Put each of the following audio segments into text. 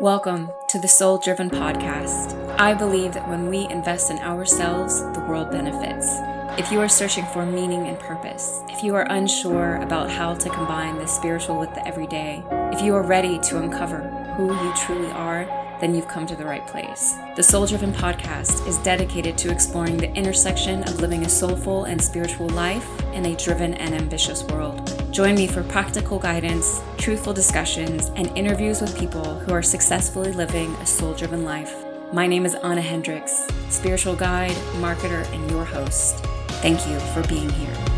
Welcome to the Soul Driven Podcast. I believe that when we invest in ourselves, the world benefits. If you are searching for meaning and purpose, if you are unsure about how to combine the spiritual with the everyday, if you are ready to uncover who you truly are, then you've come to the right place. The Soul Driven Podcast is dedicated to exploring the intersection of living a soulful and spiritual life in a driven and ambitious world. Join me for practical guidance, truthful discussions, and interviews with people who are successfully living a soul driven life. My name is Anna Hendricks, spiritual guide, marketer, and your host. Thank you for being here.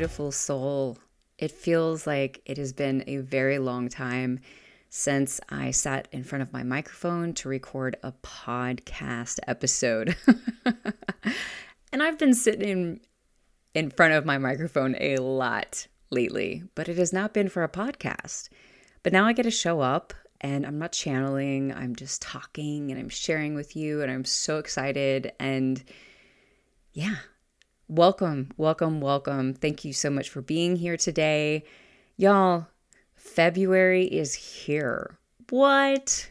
Beautiful, soul. It feels like it has been a very long time since I sat in front of my microphone to record a podcast episode. and I've been sitting in front of my microphone a lot lately, but it has not been for a podcast. But now I get to show up and I'm not channeling, I'm just talking and I'm sharing with you, and I'm so excited. And yeah, welcome, welcome, welcome. Thank you so much for being here today. Y'all, February is here. What?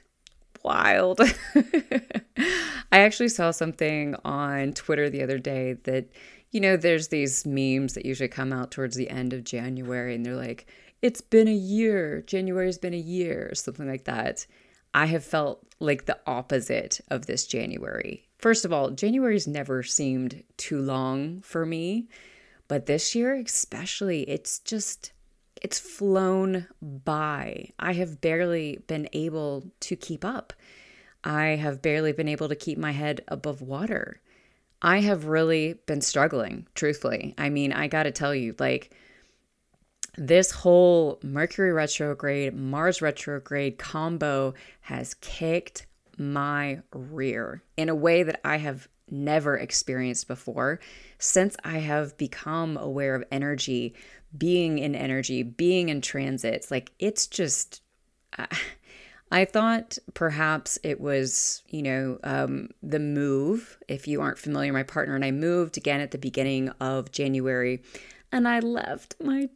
Wild. I actually saw something on Twitter the other day that, you know, there's these memes that usually come out towards the end of January and they're like, it's been a year. January's been a year, something like that. I have felt like the opposite of this January. First of all, January's never seemed too long for me, but this year especially, it's just it's flown by. I have barely been able to keep up. I have barely been able to keep my head above water. I have really been struggling, truthfully. I mean, I got to tell you, like, this whole Mercury retrograde, Mars retrograde combo has kicked my rear in a way that I have never experienced before since I have become aware of energy being in energy, being in transits. Like it's just, I thought perhaps it was, you know, um, the move. If you aren't familiar, my partner and I moved again at the beginning of January, and I left my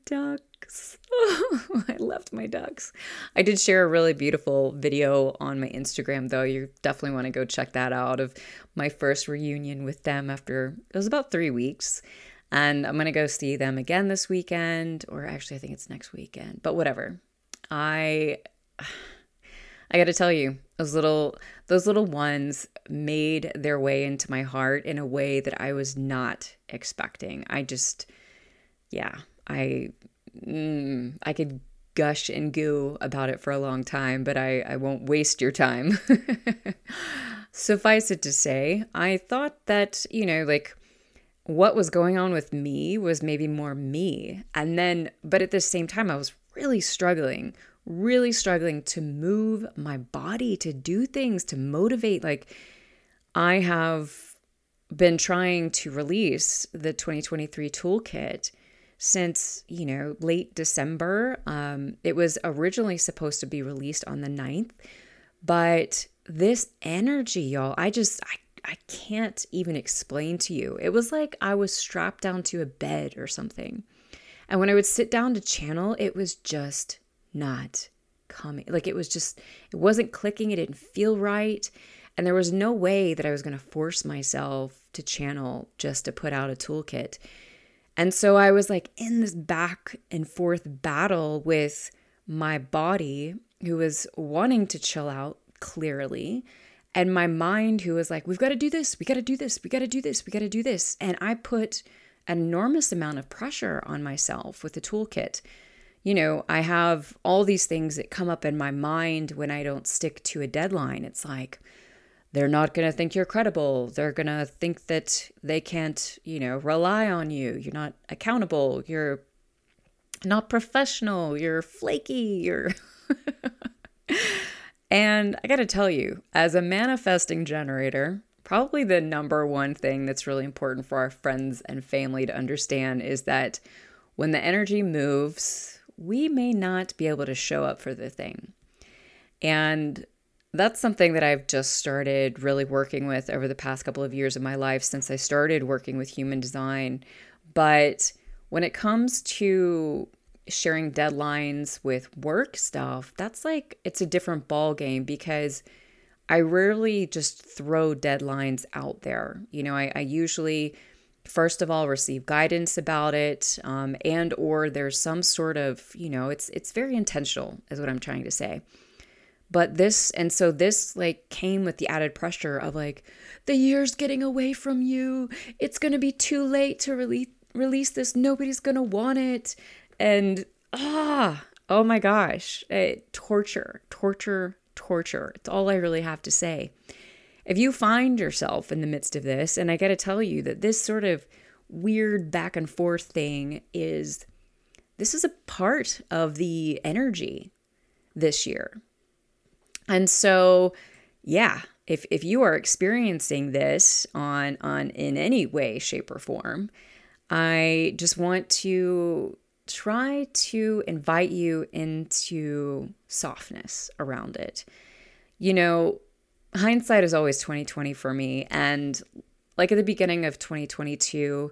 ducks. I left my ducks. I did share a really beautiful video on my Instagram, though. You definitely want to go check that out of my first reunion with them after it was about three weeks. And I'm going to go see them again this weekend, or actually, I think it's next weekend, but whatever. I. I got to tell you, those little those little ones made their way into my heart in a way that I was not expecting. I just yeah, I mm, I could gush and goo about it for a long time, but I I won't waste your time. Suffice it to say, I thought that, you know, like what was going on with me was maybe more me. And then, but at the same time, I was really struggling, really struggling to move my body, to do things, to motivate. Like, I have been trying to release the 2023 toolkit since, you know, late December. Um, it was originally supposed to be released on the 9th, but this energy, y'all, I just, I I can't even explain to you. It was like I was strapped down to a bed or something. And when I would sit down to channel, it was just not coming. Like it was just, it wasn't clicking. It didn't feel right. And there was no way that I was going to force myself to channel just to put out a toolkit. And so I was like in this back and forth battle with my body, who was wanting to chill out clearly and my mind who was like we've got to do this we got to do this we got to do this we got to do this. And i put an enormous amount of pressure on myself with the toolkit. You know i have all these things that come up in my mind when i don't stick to a deadline. It's like they're not going to think you're credible. They're going to think that they can't you know rely on you. You're not accountable. You're not professional. You're flaky. You're And I got to tell you, as a manifesting generator, probably the number one thing that's really important for our friends and family to understand is that when the energy moves, we may not be able to show up for the thing. And that's something that I've just started really working with over the past couple of years of my life since I started working with human design. But when it comes to sharing deadlines with work stuff, that's like it's a different ball game because I rarely just throw deadlines out there. You know, I, I usually first of all receive guidance about it um, and or there's some sort of you know it's it's very intentional is what i'm trying to say but this and so this like came with the added pressure of like the year's getting away from you. It's going to be too late to release release this. Nobody's going to want it. And ah oh my gosh. It, torture torture torture. It's all i really have to say. If you find yourself in the midst of this, and I got to tell you that this sort of weird back and forth thing is this is a part of the energy this year. And so, yeah, if if you are experiencing this on on in any way shape or form, I just want to try to invite you into softness around it. You know, hindsight is always 2020 for me and like at the beginning of 2022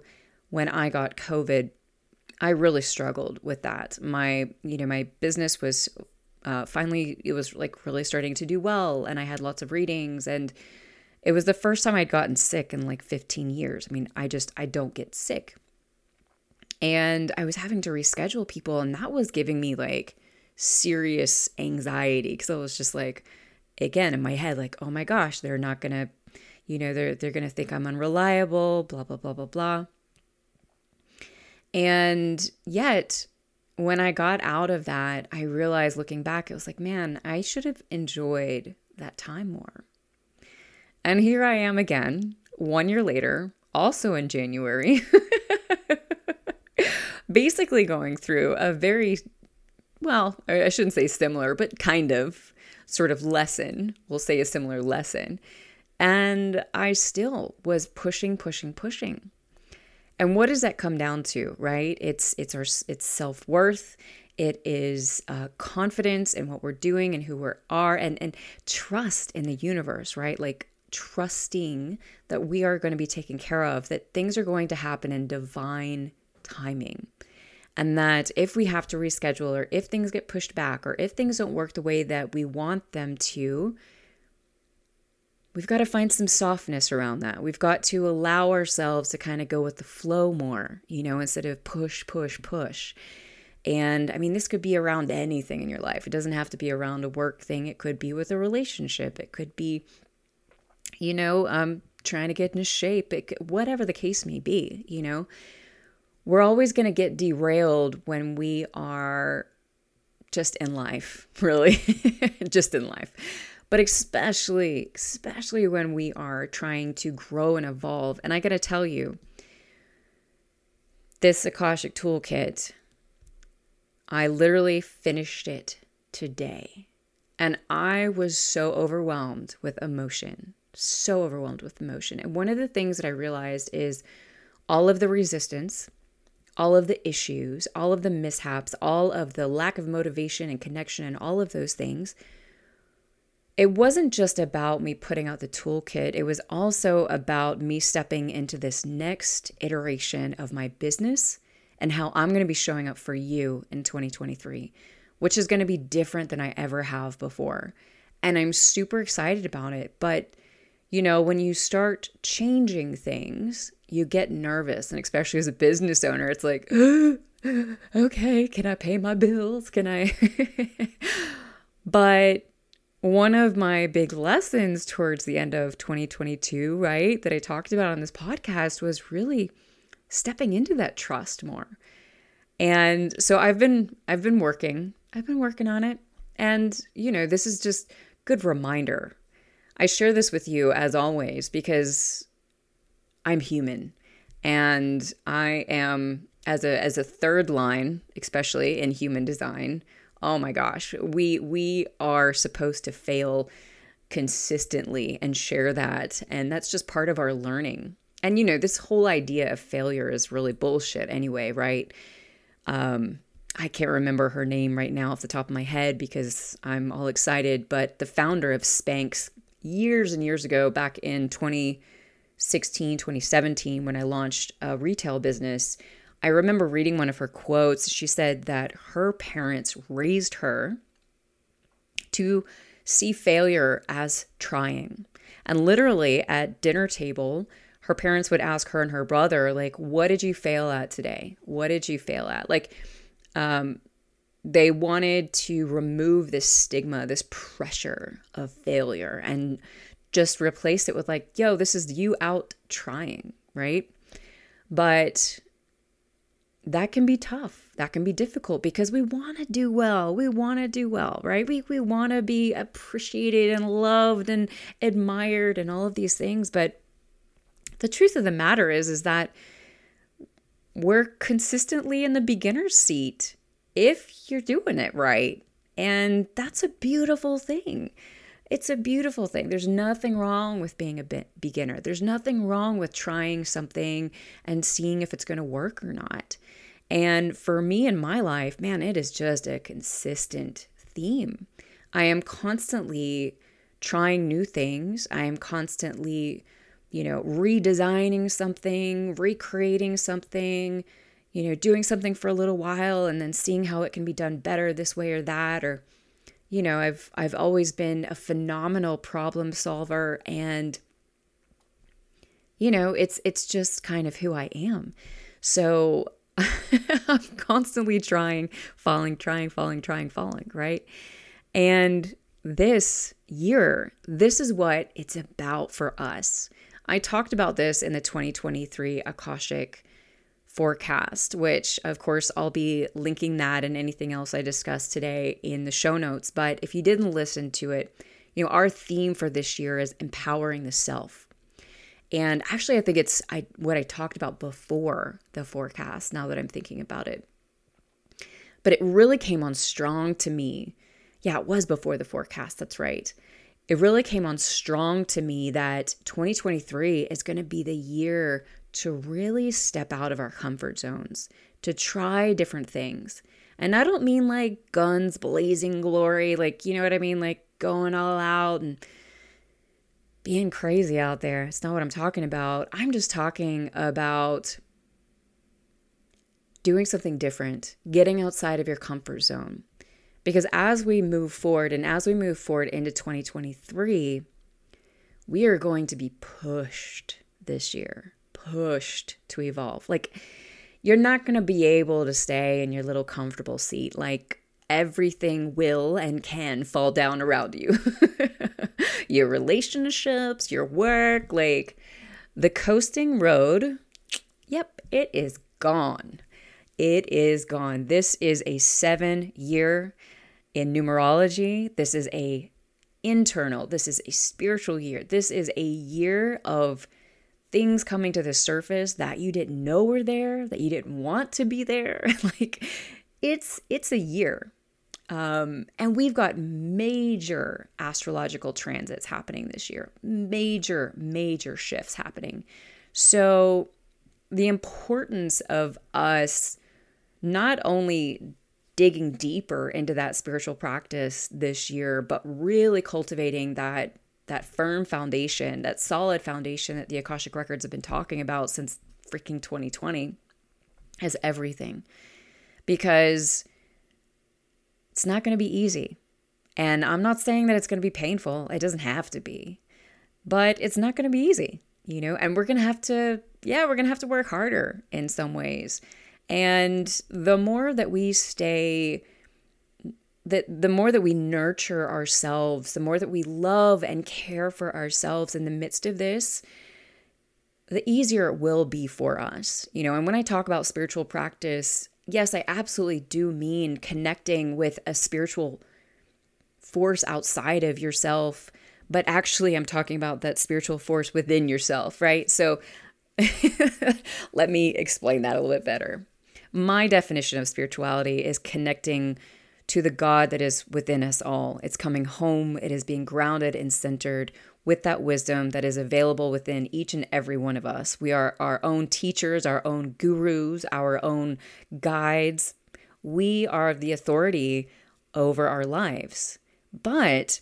when I got COVID, I really struggled with that. My, you know, my business was uh, finally it was like really starting to do well and I had lots of readings and it was the first time I'd gotten sick in like 15 years. I mean, I just I don't get sick. And I was having to reschedule people and that was giving me like serious anxiety because I was just like again in my head like oh my gosh they're not going to you know they're they're going to think I'm unreliable blah blah blah blah blah and yet when I got out of that I realized looking back it was like man I should have enjoyed that time more and here I am again 1 year later also in January basically going through a very well, I shouldn't say similar, but kind of sort of lesson, we'll say a similar lesson. And I still was pushing, pushing, pushing. And what does that come down to, right? It's it's our it's self worth. It is uh, confidence in what we're doing and who we are, and and trust in the universe, right? Like trusting that we are going to be taken care of, that things are going to happen in divine timing. And that if we have to reschedule or if things get pushed back or if things don't work the way that we want them to, we've got to find some softness around that. We've got to allow ourselves to kind of go with the flow more, you know, instead of push, push, push. And I mean, this could be around anything in your life. It doesn't have to be around a work thing. It could be with a relationship. It could be, you know, um, trying to get into shape. It, whatever the case may be, you know we're always going to get derailed when we are just in life, really, just in life. But especially, especially when we are trying to grow and evolve. And I got to tell you, this Akashic Toolkit, I literally finished it today. And I was so overwhelmed with emotion, so overwhelmed with emotion. And one of the things that I realized is all of the resistance all of the issues, all of the mishaps, all of the lack of motivation and connection, and all of those things, it wasn't just about me putting out the toolkit. It was also about me stepping into this next iteration of my business and how I'm going to be showing up for you in 2023, which is going to be different than I ever have before. And I'm super excited about it. But, you know, when you start changing things, you get nervous. And especially as a business owner, it's like, okay, can I pay my bills? Can I? but one of my big lessons towards the end of 2022, right, that I talked about on this podcast was really stepping into that trust more. And so I've been I've been working. I've been working on it. And you know, this is just good reminder. I share this with you as always because I'm human and I am as a as a third line, especially in human design. Oh my gosh, we we are supposed to fail consistently and share that and that's just part of our learning. And you know, this whole idea of failure is really bullshit anyway, right? Um I can't remember her name right now off the top of my head because I'm all excited, but the founder of Spanx years and years ago back in 2016, 2017, when I launched a retail business, I remember reading one of her quotes. She said that her parents raised her to see failure as trying. And literally at dinner table, her parents would ask her and her brother, like, what did you fail at today? What did you fail at? Like, um, they wanted to remove this stigma, this pressure of failure, and just replace it with, like, yo, this is you out trying, right? But that can be tough. That can be difficult because we want to do well. We want to do well, right? We, we want to be appreciated and loved and admired and all of these things. But the truth of the matter is, is that we're consistently in the beginner's seat if you're doing it right. And that's a beautiful thing. It's a beautiful thing. There's nothing wrong with being a beginner. There's nothing wrong with trying something and seeing if it's going to work or not. And for me in my life, man, it is just a consistent theme. I am constantly trying new things. I am constantly, you know, redesigning something, recreating something, you know, doing something for a little while and then seeing how it can be done better this way or that or you know, I've I've always been a phenomenal problem solver and you know, it's it's just kind of who I am. So I'm constantly trying, falling, trying, falling, trying, falling, right? And this year, this is what it's about for us. I talked about this in the 2023 Akashic forecast, which of course I'll be linking that and anything else I discussed today in the show notes. But if you didn't listen to it, you know, our theme for this year is empowering the self. And actually, I think it's I, what I talked about before the forecast, now that I'm thinking about it. But it really came on strong to me. Yeah, it was before the forecast. That's right. It really came on strong to me that 2023 is going to be the year to really step out of our comfort zones, to try different things. And I don't mean like guns blazing glory, like, you know what I mean? Like going all out and being crazy out there. It's not what I'm talking about. I'm just talking about doing something different, getting outside of your comfort zone. Because as we move forward and as we move forward into 2023, we are going to be pushed this year, pushed to evolve. Like, you're not going to be able to stay in your little comfortable seat. Like, everything will and can fall down around you. your relationships, your work, like the coasting road, yep, it is gone. It is gone. This is a 7 year in numerology. This is a internal. This is a spiritual year. This is a year of things coming to the surface that you didn't know were there, that you didn't want to be there. like it's it's a year um, and we've got major astrological transits happening this year, major, major shifts happening. So, the importance of us not only digging deeper into that spiritual practice this year, but really cultivating that that firm foundation, that solid foundation that the Akashic Records have been talking about since freaking 2020 is everything. Because it's not going to be easy. And I'm not saying that it's going to be painful. It doesn't have to be. But it's not going to be easy, you know? And we're going to have to, yeah, we're going to have to work harder in some ways. And the more that we stay that the more that we nurture ourselves, the more that we love and care for ourselves in the midst of this, the easier it will be for us. You know, and when I talk about spiritual practice, yes, I absolutely do mean connecting with a spiritual force outside of yourself, but actually, I'm talking about that spiritual force within yourself, right? So, let me explain that a little bit better. My definition of spirituality is connecting to the God that is within us all. It's coming home, it is being grounded and centered with that wisdom that is available within each and every one of us. We are our own teachers, our own gurus, our own guides. We are the authority over our lives. But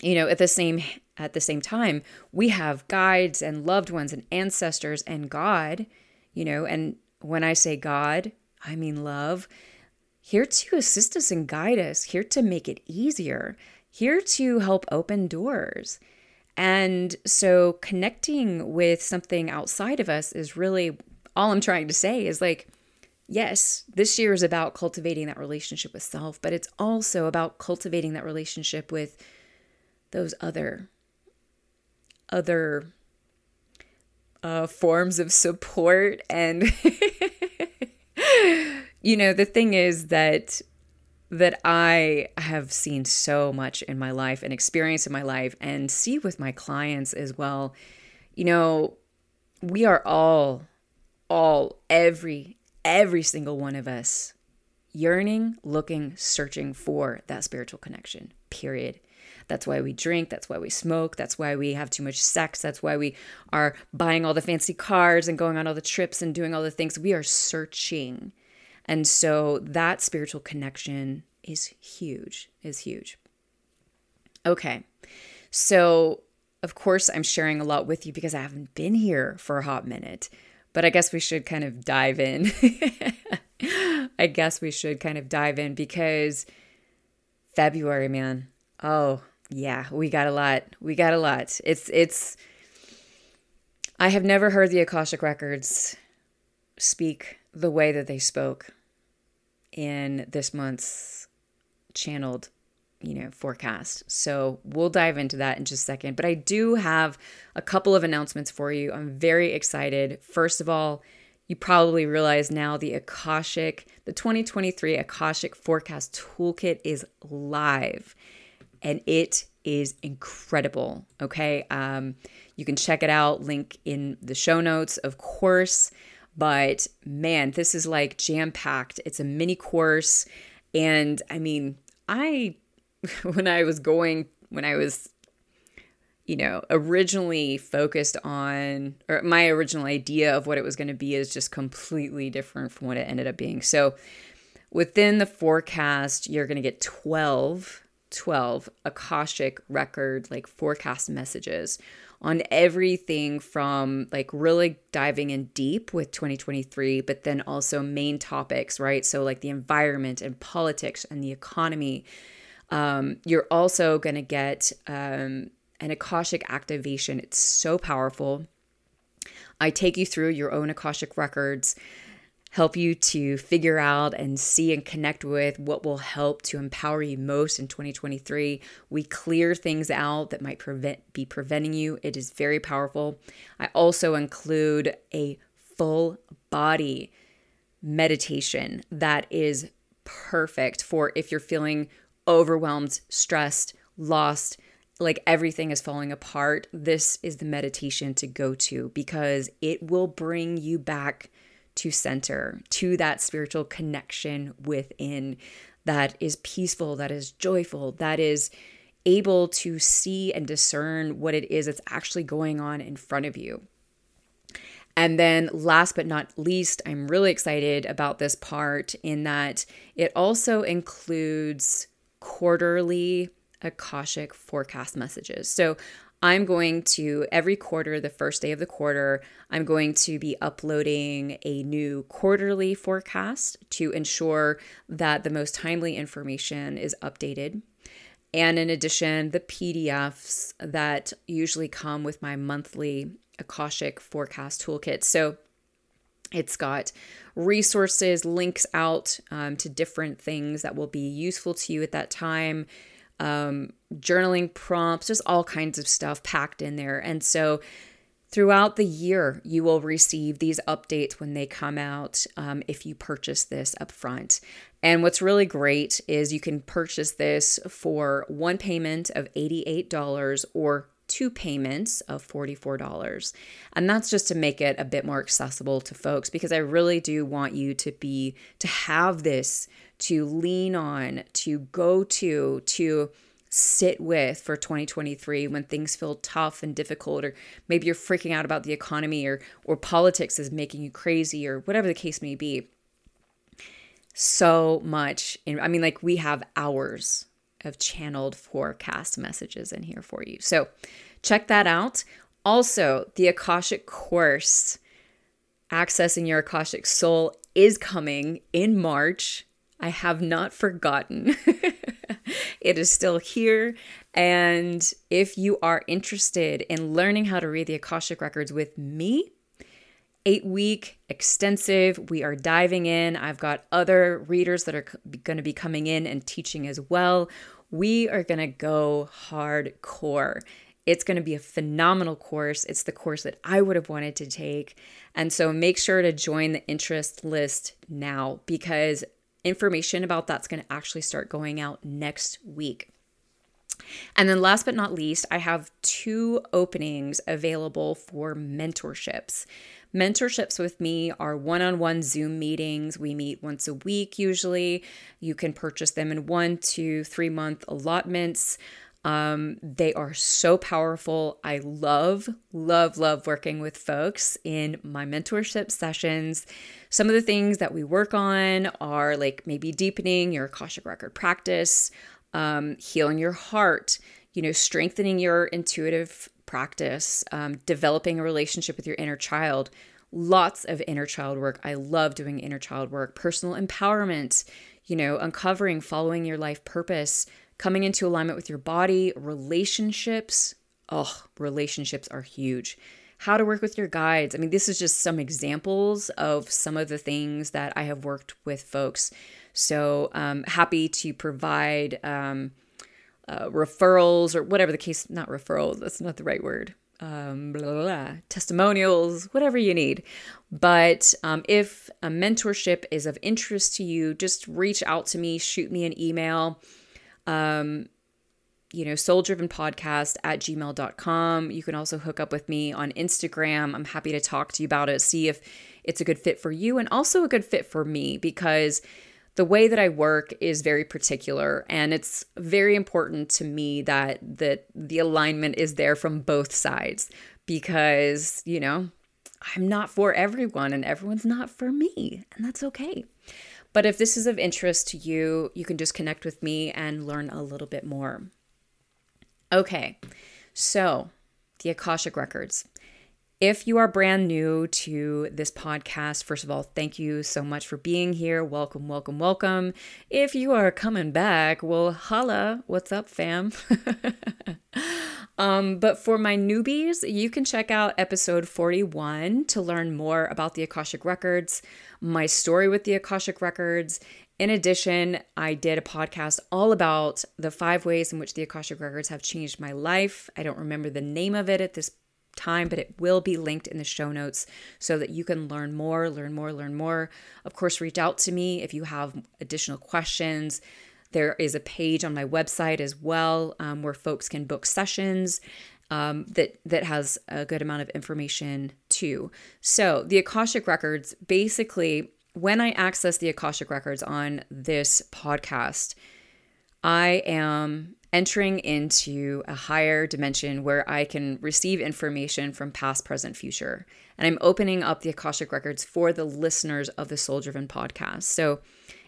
you know, at the same at the same time, we have guides and loved ones and ancestors and God, you know, and when I say God, I mean love, here to assist us and guide us, here to make it easier, here to help open doors. And so connecting with something outside of us is really all I'm trying to say is like, yes, this year is about cultivating that relationship with self, but it's also about cultivating that relationship with those other other uh, forms of support and you know the thing is that that I have seen so much in my life and experience in my life and see with my clients as well. You know, we are all, all, every, every single one of us yearning, looking, searching for that spiritual connection, period. That's why we drink. That's why we smoke. That's why we have too much sex. That's why we are buying all the fancy cars and going on all the trips and doing all the things. We are searching and so that spiritual connection is huge, is huge. Okay. So, of course, I'm sharing a lot with you because I haven't been here for a hot minute, but I guess we should kind of dive in. I guess we should kind of dive in because February, man. Oh, yeah, we got a lot. We got a lot. It's it's I have never heard the Akashic records speak the way that they spoke in this month's channeled you know forecast. So we'll dive into that in just a second. But i do have a couple of announcements for you. I'm very excited. First of all you probably realize now the akashic the 2023 akashic forecast toolkit is live and it is incredible okay? Um, you can check it out link in the show notes of course but man, this is like jam packed. It's a mini course. And I mean, I, when I was going, when I was, you know, originally focused on, or my original idea of what it was going to be is just completely different from what it ended up being. So within the forecast, you're going to get 12, 12 Akashic record, like forecast messages on everything from like really diving in deep with 2023, but then also main topics, right? So, like the environment and politics and the economy. Um, you're also going to get um, an Akashic activation. It's so powerful. I take you through your own Akashic records help you to figure out and see and connect with what will help to empower you most in 2023. We clear things out that might prevent be preventing you. It is very powerful. I also include a full body meditation that is perfect for if you're feeling overwhelmed, stressed, lost, like everything is falling apart. This is the meditation to go to because it will bring you back to center, to that spiritual connection within that is peaceful, that is joyful, that is able to see and discern what it is that's actually going on in front of you. And then, last but not least, I'm really excited about this part in that it also includes quarterly Akashic forecast messages. So, I'm going to every quarter, the first day of the quarter, I'm going to be uploading a new quarterly forecast to ensure that the most timely information is updated. And in addition, the PDFs that usually come with my monthly Akashic forecast toolkit. So it's got resources, links out um, to different things that will be useful to you at that time um, journaling prompts, just all kinds of stuff packed in there. And so throughout the year, you will receive these updates when they come out um, if you purchase this up front. And what's really great is you can purchase this for one payment of $88 or two payments of $44. And that's just to make it a bit more accessible to folks because I really do want you to be to have this to lean on, to go to, to sit with for 2023 when things feel tough and difficult or maybe you're freaking out about the economy or or politics is making you crazy or whatever the case may be so much in, i mean like we have hours of channeled forecast messages in here for you so check that out also the akashic course Accessing Your Akashic Soul is coming in March. I have not forgotten. it is still here. And if you are interested in learning how to read the Akashic Records with me, eight week extensive, we are diving in. I've got other readers that are going to be coming in and teaching as well. We are going to go hardcore. It's going to be a phenomenal course. It's the course that I would have wanted to take. And so make sure to join the interest list now because information about that's going to actually start going out next week. And then, last but not least, I have two openings available for mentorships. Mentorships with me are one on one Zoom meetings. We meet once a week usually. You can purchase them in one, two, three month allotments. Um, they are so powerful. I love, love, love working with folks in my mentorship sessions. Some of the things that we work on are like maybe deepening your Akashic record practice, um, healing your heart, you know, strengthening your intuitive practice, um, developing a relationship with your inner child. Lots of inner child work. I love doing inner child work, personal empowerment, you know, uncovering, following your life purpose, coming into alignment with your body, relationships. Oh, relationships are huge. How to work with your guides. I mean, this is just some examples of some of the things that I have worked with folks. So, um, happy to provide um, uh, referrals or whatever the case, not referrals, that's not the right word. Um, blah, blah, blah, testimonials, whatever you need. But um, if a mentorship is of interest to you, just reach out to me, shoot me an email um, you know, soul driven podcast at gmail.com. You can also hook up with me on Instagram. I'm happy to talk to you about it, see if it's a good fit for you and also a good fit for me because the way that I work is very particular and it's very important to me that that the alignment is there from both sides because, you know, I'm not for everyone and everyone's not for me, and that's okay. But if this is of interest to you, you can just connect with me and learn a little bit more. Okay, so the Akashic Records. If you are brand new to this podcast, first of all, thank you so much for being here. Welcome, welcome, welcome. If you are coming back, well, holla. What's up, fam? um, but for my newbies, you can check out episode 41 to learn more about the Akashic Records, my story with the Akashic Records. In addition, I did a podcast all about the five ways in which the Akashic Records have changed my life. I don't remember the name of it at this time, but it will be linked in the show notes so that you can learn more, learn more, learn more. Of course, reach out to me if you have additional questions. There is a page on my website as well um, where folks can book sessions. Um, that that has a good amount of information too. So the Akashic records, basically, when I access the Akashic records on this podcast, I am entering into a higher dimension where I can receive information from past, present, future. And I'm opening up the Akashic records for the listeners of the Soul Driven podcast. So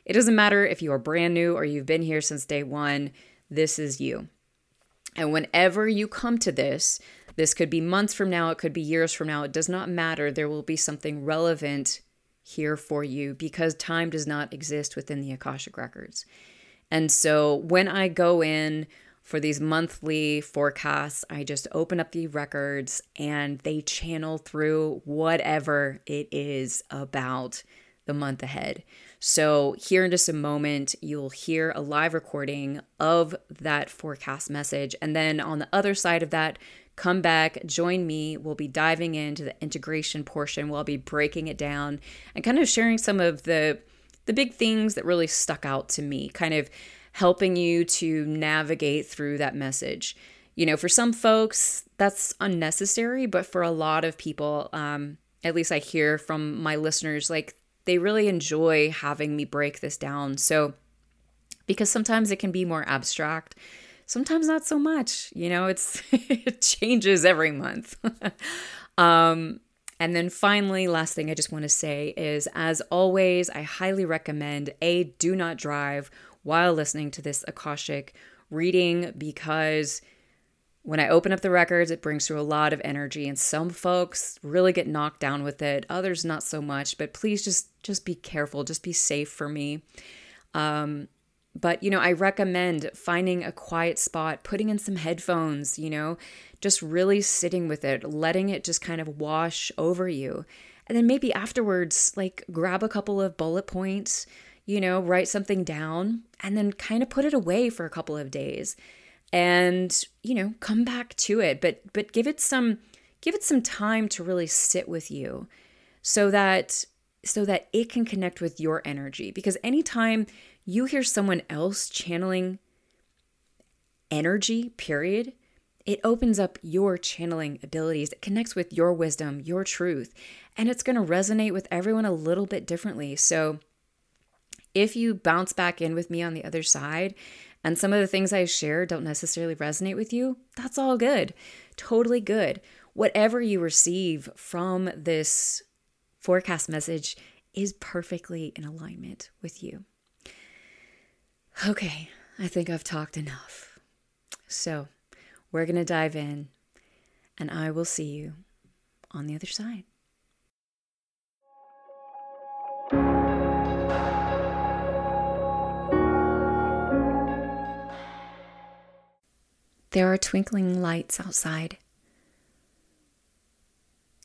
it doesn't matter if you are brand new or you've been here since day one, this is you. And whenever you come to this, this could be months from now, it could be years from now, it does not matter. There will be something relevant here for you because time does not exist within the Akashic records. And so when I go in for these monthly forecasts, I just open up the records and they channel through whatever it is about the month ahead. So, here in just a moment, you'll hear a live recording of that forecast message. And then on the other side of that, come back, join me. We'll be diving into the integration portion. We'll be breaking it down and kind of sharing some of the the big things that really stuck out to me, kind of helping you to navigate through that message. You know, for some folks, that's unnecessary, but for a lot of people, um, at least I hear from my listeners, like they really enjoy having me break this down. So, because sometimes it can be more abstract, sometimes not so much. You know, it's it changes every month. um, and then finally, last thing I just want to say is as always, I highly recommend A, do not drive while listening to this Akashic reading because when I open up the records, it brings through a lot of energy, and some folks really get knocked down with it. Others not so much. But please just just be careful. Just be safe for me. Um, but you know, I recommend finding a quiet spot, putting in some headphones. You know, just really sitting with it, letting it just kind of wash over you, and then maybe afterwards, like grab a couple of bullet points. You know, write something down, and then kind of put it away for a couple of days and you know come back to it but but give it some give it some time to really sit with you so that so that it can connect with your energy because anytime you hear someone else channeling energy period it opens up your channeling abilities it connects with your wisdom your truth and it's going to resonate with everyone a little bit differently so if you bounce back in with me on the other side and some of the things I share don't necessarily resonate with you, that's all good. Totally good. Whatever you receive from this forecast message is perfectly in alignment with you. Okay, I think I've talked enough. So, we're going to dive in, and I will see you on the other side. There are twinkling lights outside.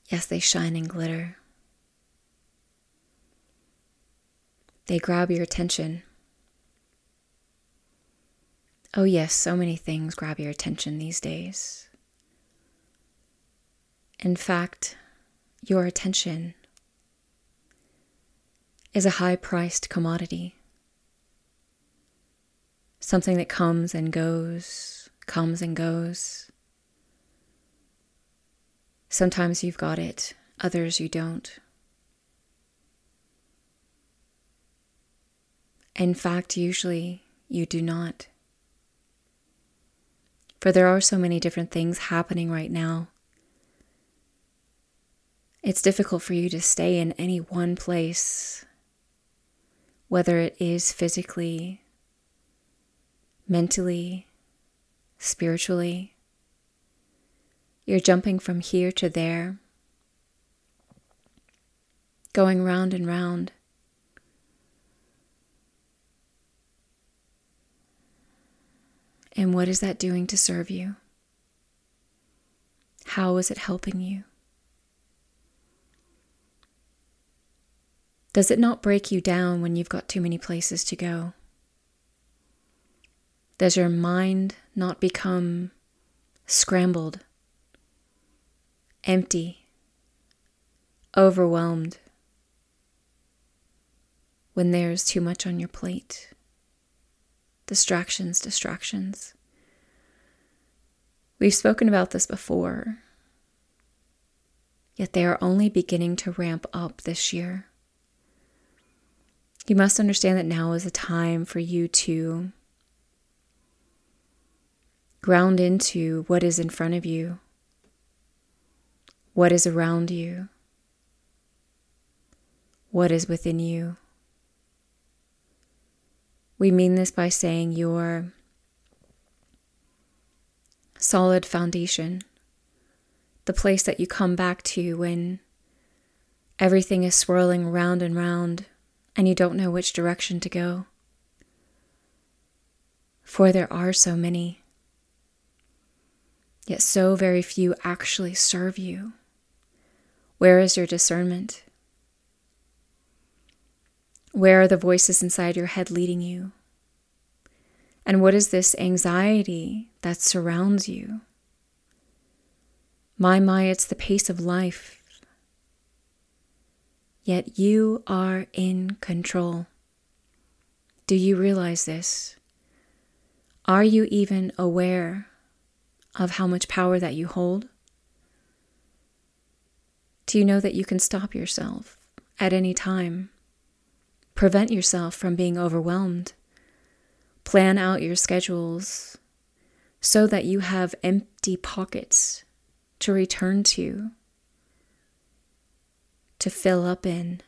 Yes, they shine and glitter. They grab your attention. Oh, yes, so many things grab your attention these days. In fact, your attention is a high priced commodity, something that comes and goes comes and goes. Sometimes you've got it, others you don't. In fact, usually you do not. For there are so many different things happening right now. It's difficult for you to stay in any one place, whether it is physically, mentally, spiritually. You're jumping from here to there, going round and round. And what is that doing to serve you? How is it helping you? Does it not break you down when you've got too many places to go? Does your mind not become scrambled, empty, overwhelmed when there's too much on your plate? Distractions, distractions. We've spoken about this before, yet they are only beginning to ramp up this year. You must understand that now is a time for you to Ground into what is in front of you, what is around you, what is within you. We mean this by saying your solid foundation, the place that you come back to when everything is swirling round and round and you don't know which direction to go. For there are so many. Yet so very few actually serve you. Where is your discernment? Where are the voices inside your head leading you? And what is this anxiety that surrounds you? My, my, it's the pace of life. Yet you are in control. Do you realize this? Are you even aware of how much power that you hold? Do you know that you can stop yourself at any time? Prevent yourself from being overwhelmed. Plan out your schedules so that you have empty pockets to return to, to fill up in.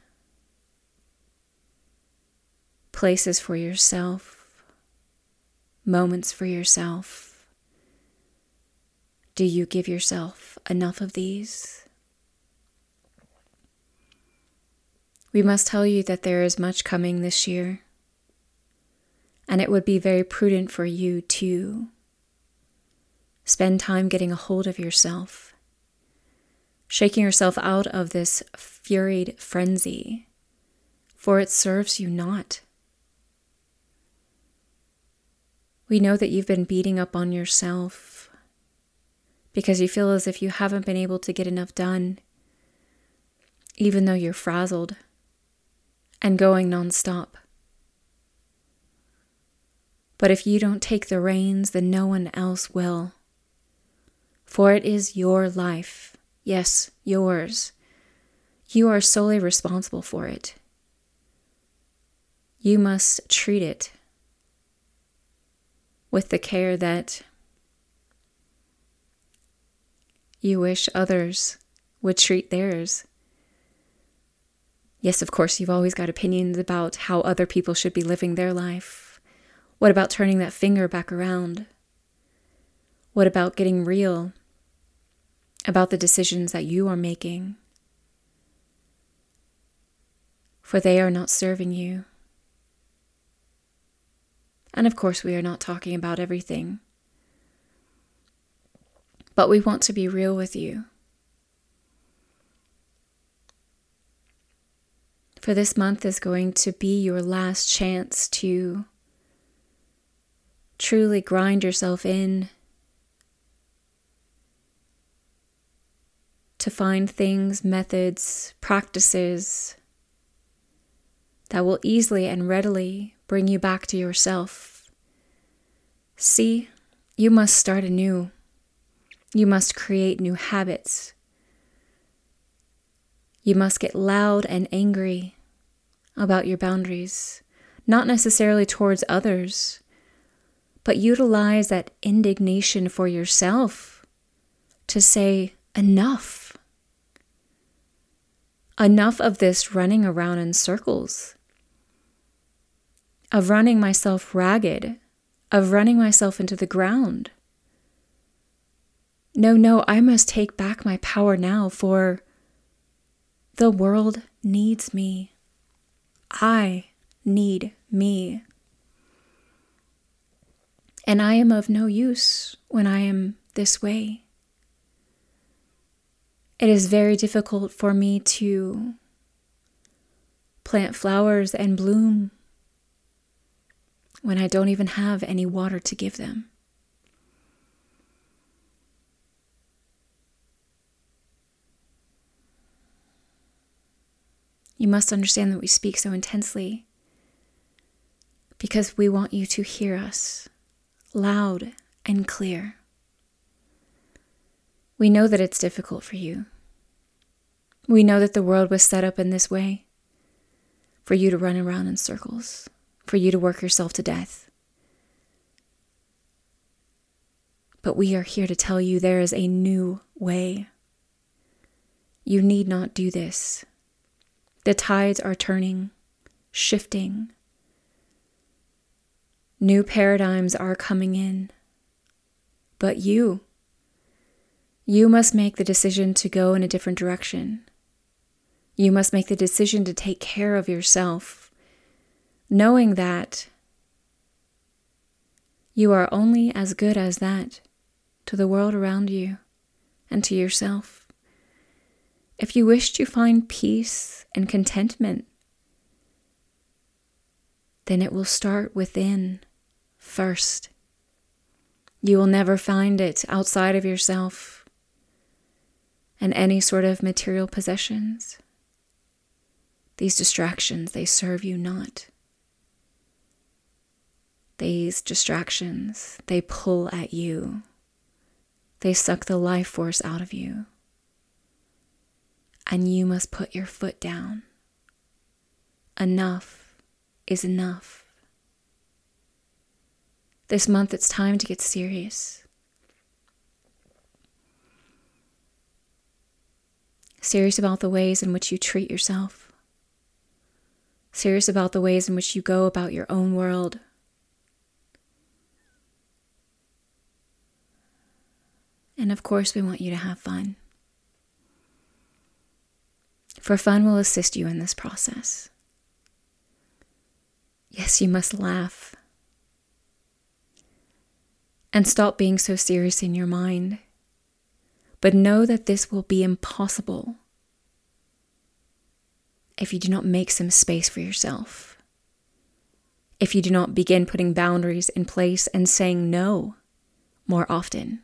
Places for yourself, moments for yourself Do you give yourself enough of these? We must tell you that there is much coming this year, and it would be very prudent for you to spend time getting a hold of yourself, shaking yourself out of this furied frenzy, for it serves you not. We know that you've been beating up on yourself because you feel as if you haven't been able to get enough done, even though you're frazzled and going nonstop. But if you don't take the reins, then no one else will. For it is your life. Yes, yours. You are solely responsible for it. You must treat it with the care that you wish others would treat theirs. Yes, of course, you've always got opinions about how other people should be living their life. What about turning that finger back around? What about getting real about the decisions that you are making? For they are not serving you. And of course, we are not talking about everything. But we want to be real with you. For this month is going to be your last chance to truly grind yourself in, to find things, methods, practices that will easily and readily bring you back to yourself. See, you must start anew. You must create new habits. You must get loud and angry about your boundaries, not necessarily towards others, but utilize that indignation for yourself to say, enough. Enough of this running around in circles of running myself ragged, of running myself into the ground. No, no, I must take back my power now, for the world needs me. I need me. And I am of no use when I am this way. It is very difficult for me to plant flowers and bloom when I don't even have any water to give them. You must understand that we speak so intensely because we want you to hear us loud and clear. We know that it's difficult for you. We know that the world was set up in this way for you to run around in circles for you to work yourself to death. But we are here to tell you there is a new way. You need not do this. The tides are turning, shifting. New paradigms are coming in. But you, you must make the decision to go in a different direction. You must make the decision to take care of yourself knowing that you are only as good as that to the world around you and to yourself. If you wish to find peace and contentment, then it will start within first. You will never find it outside of yourself and any sort of material possessions. These distractions, they serve you not. These distractions, they pull at you. They suck the life force out of you. And you must put your foot down. Enough is enough. This month, it's time to get serious. Serious about the ways in which you treat yourself. Serious about the ways in which you go about your own world And of course, we want you to have fun. For fun will assist you in this process. Yes, you must laugh. And stop being so serious in your mind. But know that this will be impossible if you do not make some space for yourself. If you do not begin putting boundaries in place and saying no more often.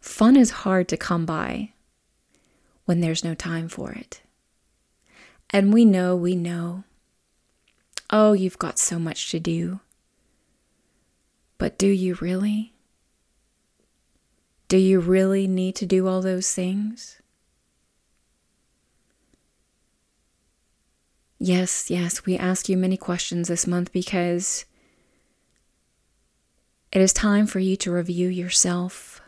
Fun is hard to come by when there's no time for it. And we know, we know. Oh, you've got so much to do. But do you really? Do you really need to do all those things? Yes, yes, we ask you many questions this month because it is time for you to review yourself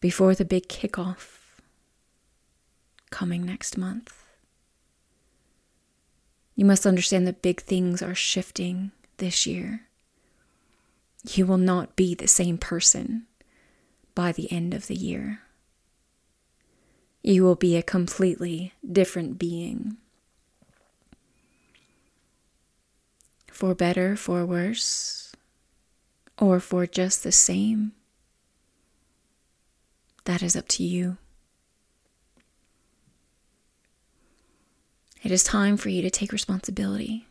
before the big kickoff coming next month. You must understand that big things are shifting this year. You will not be the same person by the end of the year. You will be a completely different being. For better, for worse, or for just the same, that is up to you. It is time for you to take responsibility.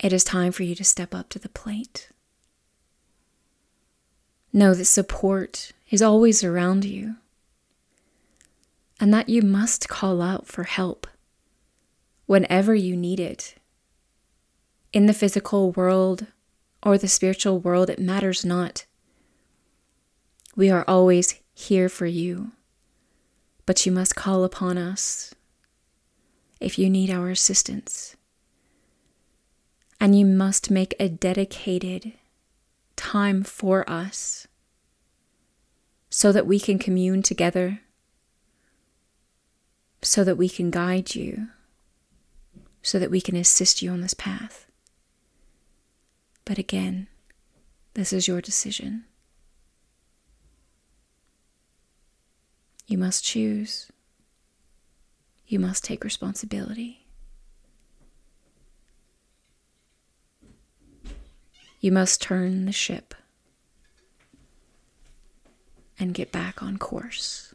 It is time for you to step up to the plate. Know that support is always around you and that you must call out for help whenever you need it. In the physical world or the spiritual world, it matters not. We are always here for you, but you must call upon us if you need our assistance. And you must make a dedicated time for us so that we can commune together, so that we can guide you, so that we can assist you on this path. But again, this is your decision. You must choose. You must take responsibility. You must turn the ship and get back on course.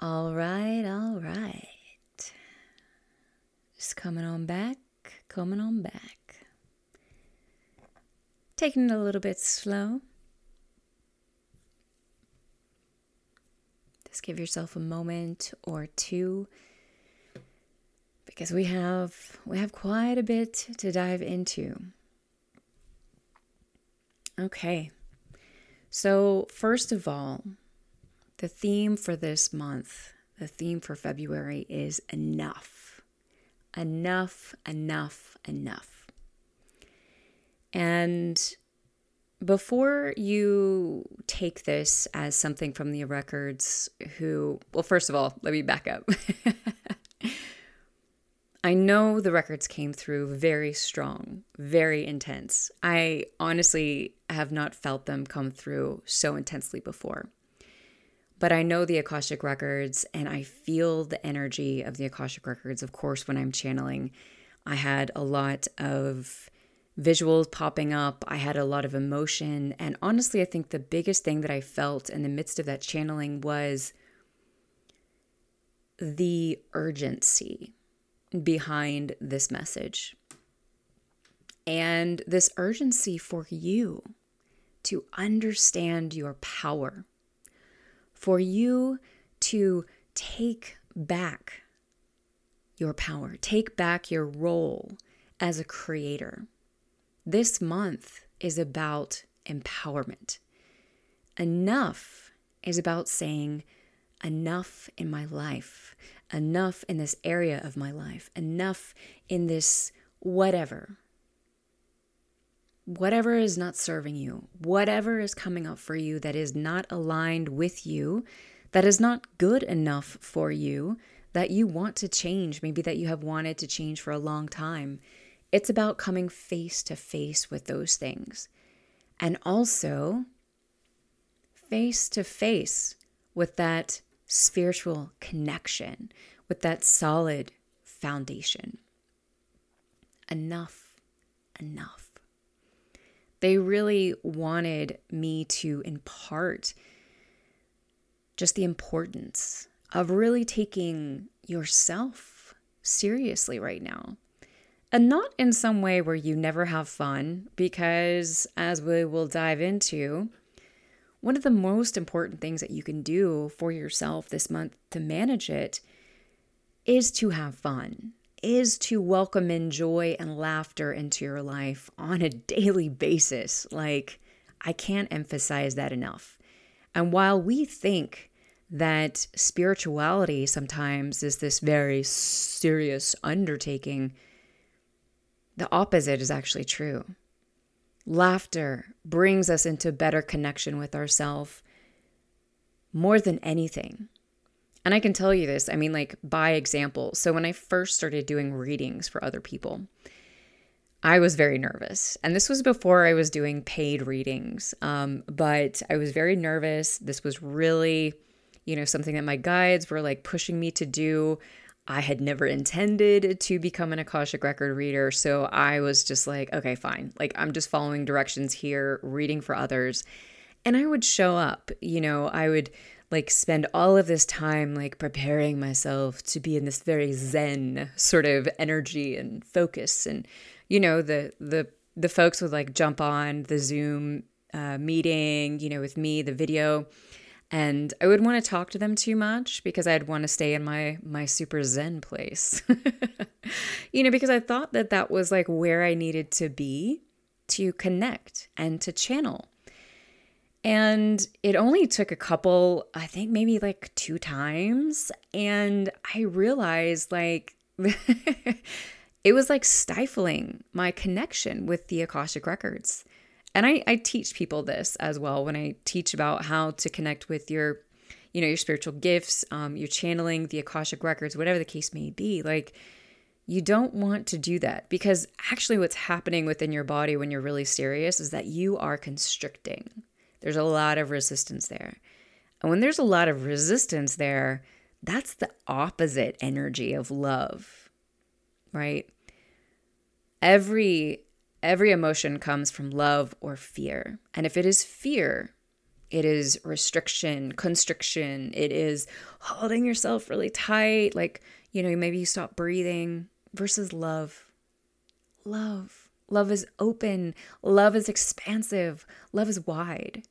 All right, all right. Just coming on back, coming on back taking it a little bit slow. Just give yourself a moment or two because we have we have quite a bit to dive into. Okay. So, first of all, the theme for this month, the theme for February is enough. Enough, enough, enough. And before you take this as something from the records, who, well, first of all, let me back up. I know the records came through very strong, very intense. I honestly have not felt them come through so intensely before. But I know the Akashic records and I feel the energy of the Akashic records. Of course, when I'm channeling, I had a lot of visuals popping up. I had a lot of emotion. And honestly, I think the biggest thing that I felt in the midst of that channeling was the urgency behind this message. And this urgency for you to understand your power, for you to take back your power, take back your role as a creator this month is about empowerment. Enough is about saying, enough in my life, enough in this area of my life, enough in this whatever. Whatever is not serving you, whatever is coming up for you that is not aligned with you, that is not good enough for you, that you want to change, maybe that you have wanted to change for a long time. It's about coming face to face with those things. And also face to face with that spiritual connection, with that solid foundation. Enough, enough. They really wanted me to impart just the importance of really taking yourself seriously right now. And not in some way where you never have fun, because as we will dive into, one of the most important things that you can do for yourself this month to manage it is to have fun, is to welcome in joy and laughter into your life on a daily basis. Like, I can't emphasize that enough. And while we think that spirituality sometimes is this very serious undertaking, the opposite is actually true. Laughter brings us into better connection with ourselves more than anything. And I can tell you this, I mean, like by example. So, when I first started doing readings for other people, I was very nervous. And this was before I was doing paid readings. Um, but I was very nervous. This was really, you know, something that my guides were like pushing me to do. I had never intended to become an Akashic record reader. So I was just like, okay, fine. Like, I'm just following directions here, reading for others. And I would show up, you know, I would like spend all of this time like preparing myself to be in this very zen sort of energy and focus and you know the the the folks would like jump on the zoom uh, meeting you know with me the video and I wouldn't want to talk to them too much because I'd want to stay in my my super zen place. you know, because I thought that that was like where I needed to be to connect and to channel. And it only took a couple, I think maybe like two times, and I realized like it was like stifling my connection with the Akashic records. And I, I teach people this as well when I teach about how to connect with your, you know, your spiritual gifts, um, your channeling, the Akashic records, whatever the case may be. Like, you don't want to do that because actually, what's happening within your body when you're really serious is that you are constricting. There's a lot of resistance there. And when there's a lot of resistance there, that's the opposite energy of love, right? Every Every emotion comes from love or fear. And if it is fear, it is restriction, constriction, it is holding yourself really tight, like, you know, maybe you stop breathing, versus love. Love. Love is open, love is expansive, love is wide.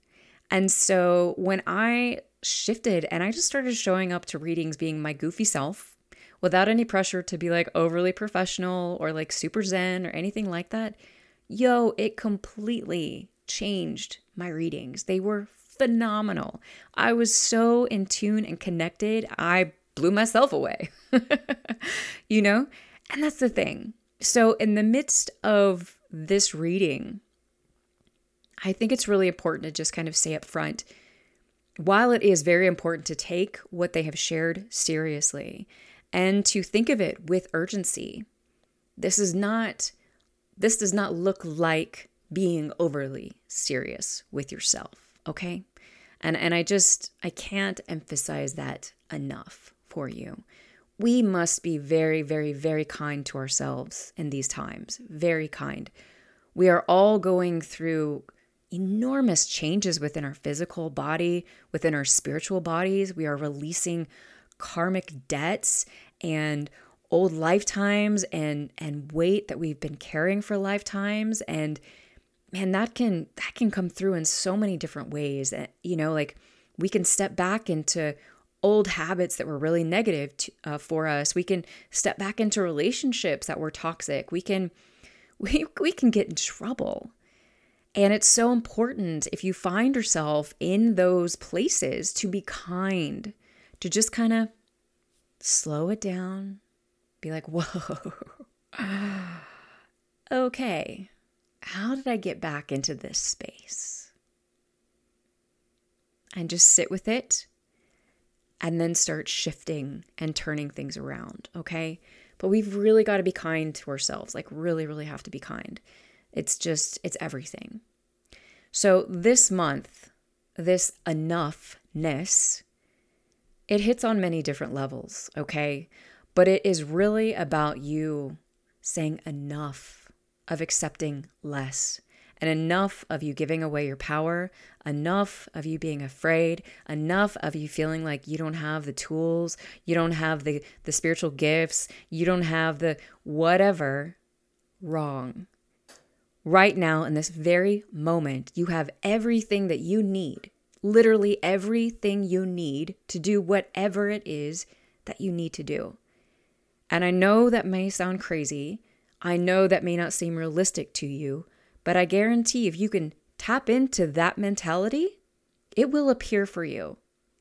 And so when I shifted and I just started showing up to readings being my goofy self without any pressure to be like overly professional or like super zen or anything like that, yo, it completely changed my readings. They were phenomenal. I was so in tune and connected, I blew myself away. you know? And that's the thing. So, in the midst of this reading, I think it's really important to just kind of say up front while it is very important to take what they have shared seriously and to think of it with urgency, this is not this does not look like being overly serious with yourself, okay? And and I just I can't emphasize that enough for you. We must be very very very kind to ourselves in these times. Very kind. We are all going through enormous changes within our physical body, within our spiritual bodies. We are releasing karmic debts and old lifetimes and and weight that we've been carrying for lifetimes. And man that can that can come through in so many different ways. And you know like we can step back into old habits that were really negative to, uh, for us. We can step back into relationships that were toxic. We can we, we can get in trouble. And it's so important if you find yourself in those places to be kind to just kind of slow it down be like, whoa, okay, how did I get back into this space? And just sit with it and then start shifting and turning things around, okay? But we've really got to be kind to ourselves, like, really, really have to be kind. It's just, it's everything. So this month, this enoughness, it hits on many different levels, okay? But it is really about you saying enough of accepting less and enough of you giving away your power, enough of you being afraid, enough of you feeling like you don't have the tools, you don't have the, the spiritual gifts, you don't have the whatever wrong. Right now, in this very moment, you have everything that you need, literally everything you need to do whatever it is that you need to do. And I know that may sound crazy. I know that may not seem realistic to you, but I guarantee if you can tap into that mentality, it will appear for you.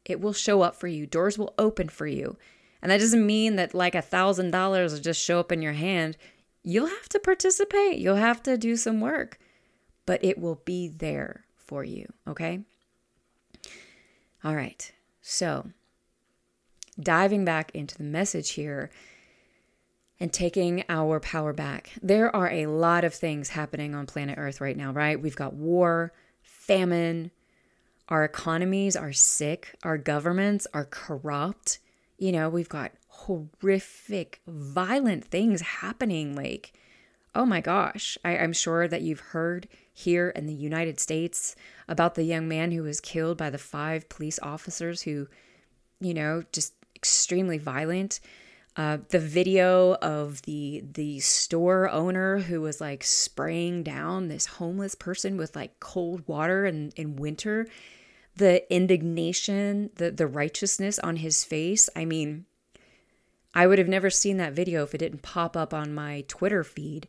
It will show up for you. Doors will open for you. And that doesn't mean that like a thousand dollars will just show up in your hand. You'll have to participate. You'll have to do some work, but it will be there for you. Okay. All right. So diving back into the message here, and taking our power back. There are a lot of things happening on planet Earth right now, right? We've got war, famine, our economies are sick, our governments are corrupt. You know, we've got horrific, violent things happening. Like, oh my gosh, I, am sure that you've heard here in the United States about the young man who was killed by the five police officers who, you know, just extremely violent. Uh, the video of the the store owner who was like spraying down this homeless person with like cold water in, in winter the indignation the the righteousness on his face i mean i would have never seen that video if it didn't pop up on my twitter feed.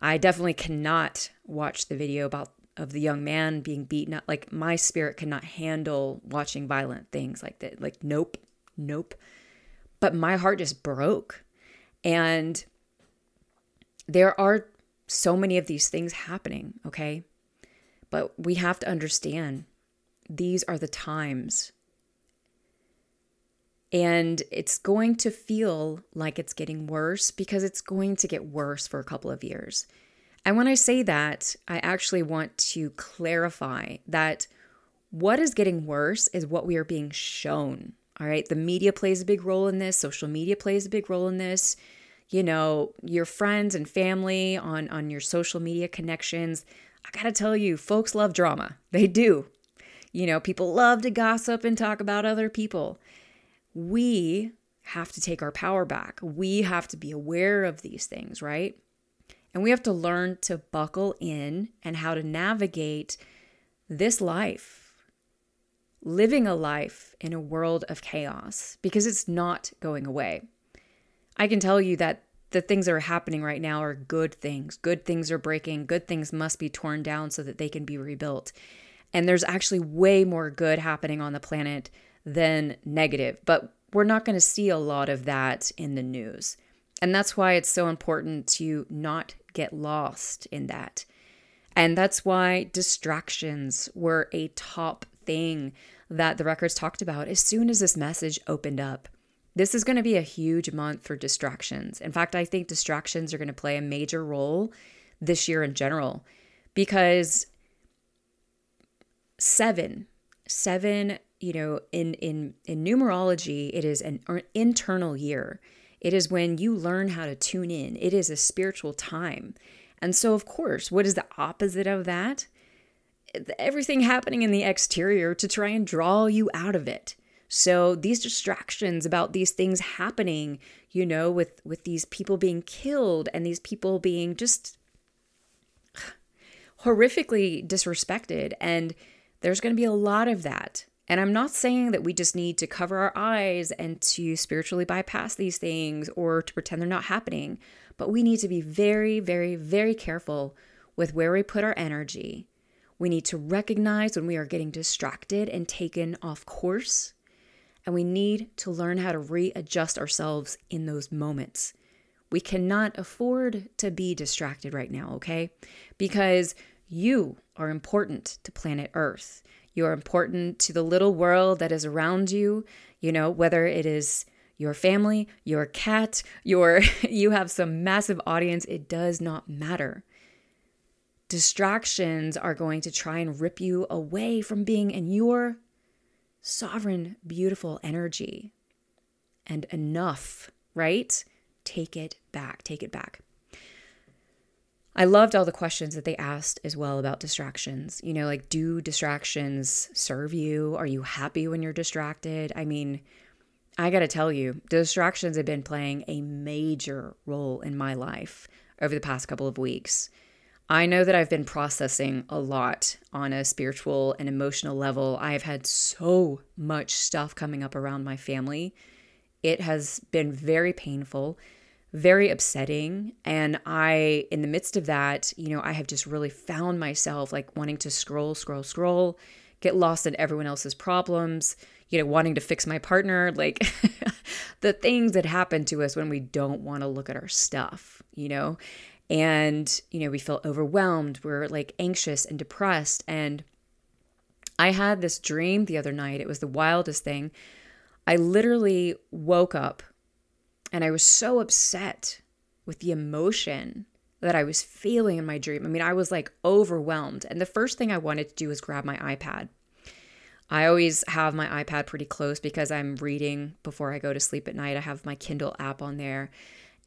I definitely cannot watch the video about of the young man being beaten up. Like my spirit cannot handle watching violent things like that. Like nope nope but my heart just broke. And there are so many of these things happening, okay? But we have to understand these are the times. And it's going to feel like it's getting worse because it's going to get worse for a couple of years. And when I say that, I actually want to clarify that what is getting worse is what we are being shown all right. The media plays a big role in this, social media plays a big role in this. You know, your friends and family on, on your social media connections. I got to tell you, folks love drama. They do. You know, people love to gossip and talk about other people. We have to take our power back. We have to be aware of these things, right? And we have to learn to buckle in and how to navigate this life living a life in a world of chaos because it's not going away. I can tell you that the things that are happening right now are good things. Good things are breaking. Good things must be torn down so that they can be rebuilt. And there's actually way more good happening on the planet than negative. But we're not going to see a lot of that in the news. And that's why it's so important to not get lost in that. And that's why distractions were a top thing that the records talked about as soon as this message opened up. This is going to be a huge month for distractions. In fact, I think distractions are going to play a major role this year in general because seven, seven, you know, in in in numerology, it is an er, internal year. It is when you learn how to tune in. It is a spiritual time. And so, of course, what is the opposite of that? Everything happening in the exterior to try and draw you out of it. So these distractions about these things happening, you know, with with these people being killed and these people being just horrifically disrespected and there's going to be a lot of that. And I'm not saying that we just need to cover our eyes and to spiritually bypass these things or to pretend they're not happening, but we need to be very very very careful with where we put our energy we need to recognize when we are getting distracted and taken off course. And we need to learn how to readjust ourselves in those moments. We cannot afford to be distracted right now, okay? Because you are important to planet Earth. You're important to the little world that is around you, you know, whether it is your family, your cat, your you have some massive audience, it does not matter. Distractions are going to try and rip you away from being in your sovereign, beautiful energy. And enough, right? Take it back. Take it back. I loved all the questions that they asked as well about distractions. You know, like, do distractions serve you? Are you happy when you're distracted? I mean, I got to tell you, distractions have been playing a major role in my life over the past couple of weeks. I know that I've been processing a lot on a spiritual and emotional level. I have had so much stuff coming up around my family. It has been very painful, very upsetting. And I, in the midst of that, you know, I have just really found myself like wanting to scroll, scroll, scroll, get lost in everyone else's problems, you know, wanting to fix my partner, like the things that happen to us when we don't want to look at our stuff, you know? And you know we feel overwhelmed we're like anxious and depressed and i had this dream the other night it was the wildest thing i literally woke up and i was so upset with the emotion that i was feeling in my dream i mean i was like overwhelmed and the first thing i wanted to do was grab my ipad I always have my iPad pretty close because I'm reading before I go to sleep at night. I have my Kindle app on there.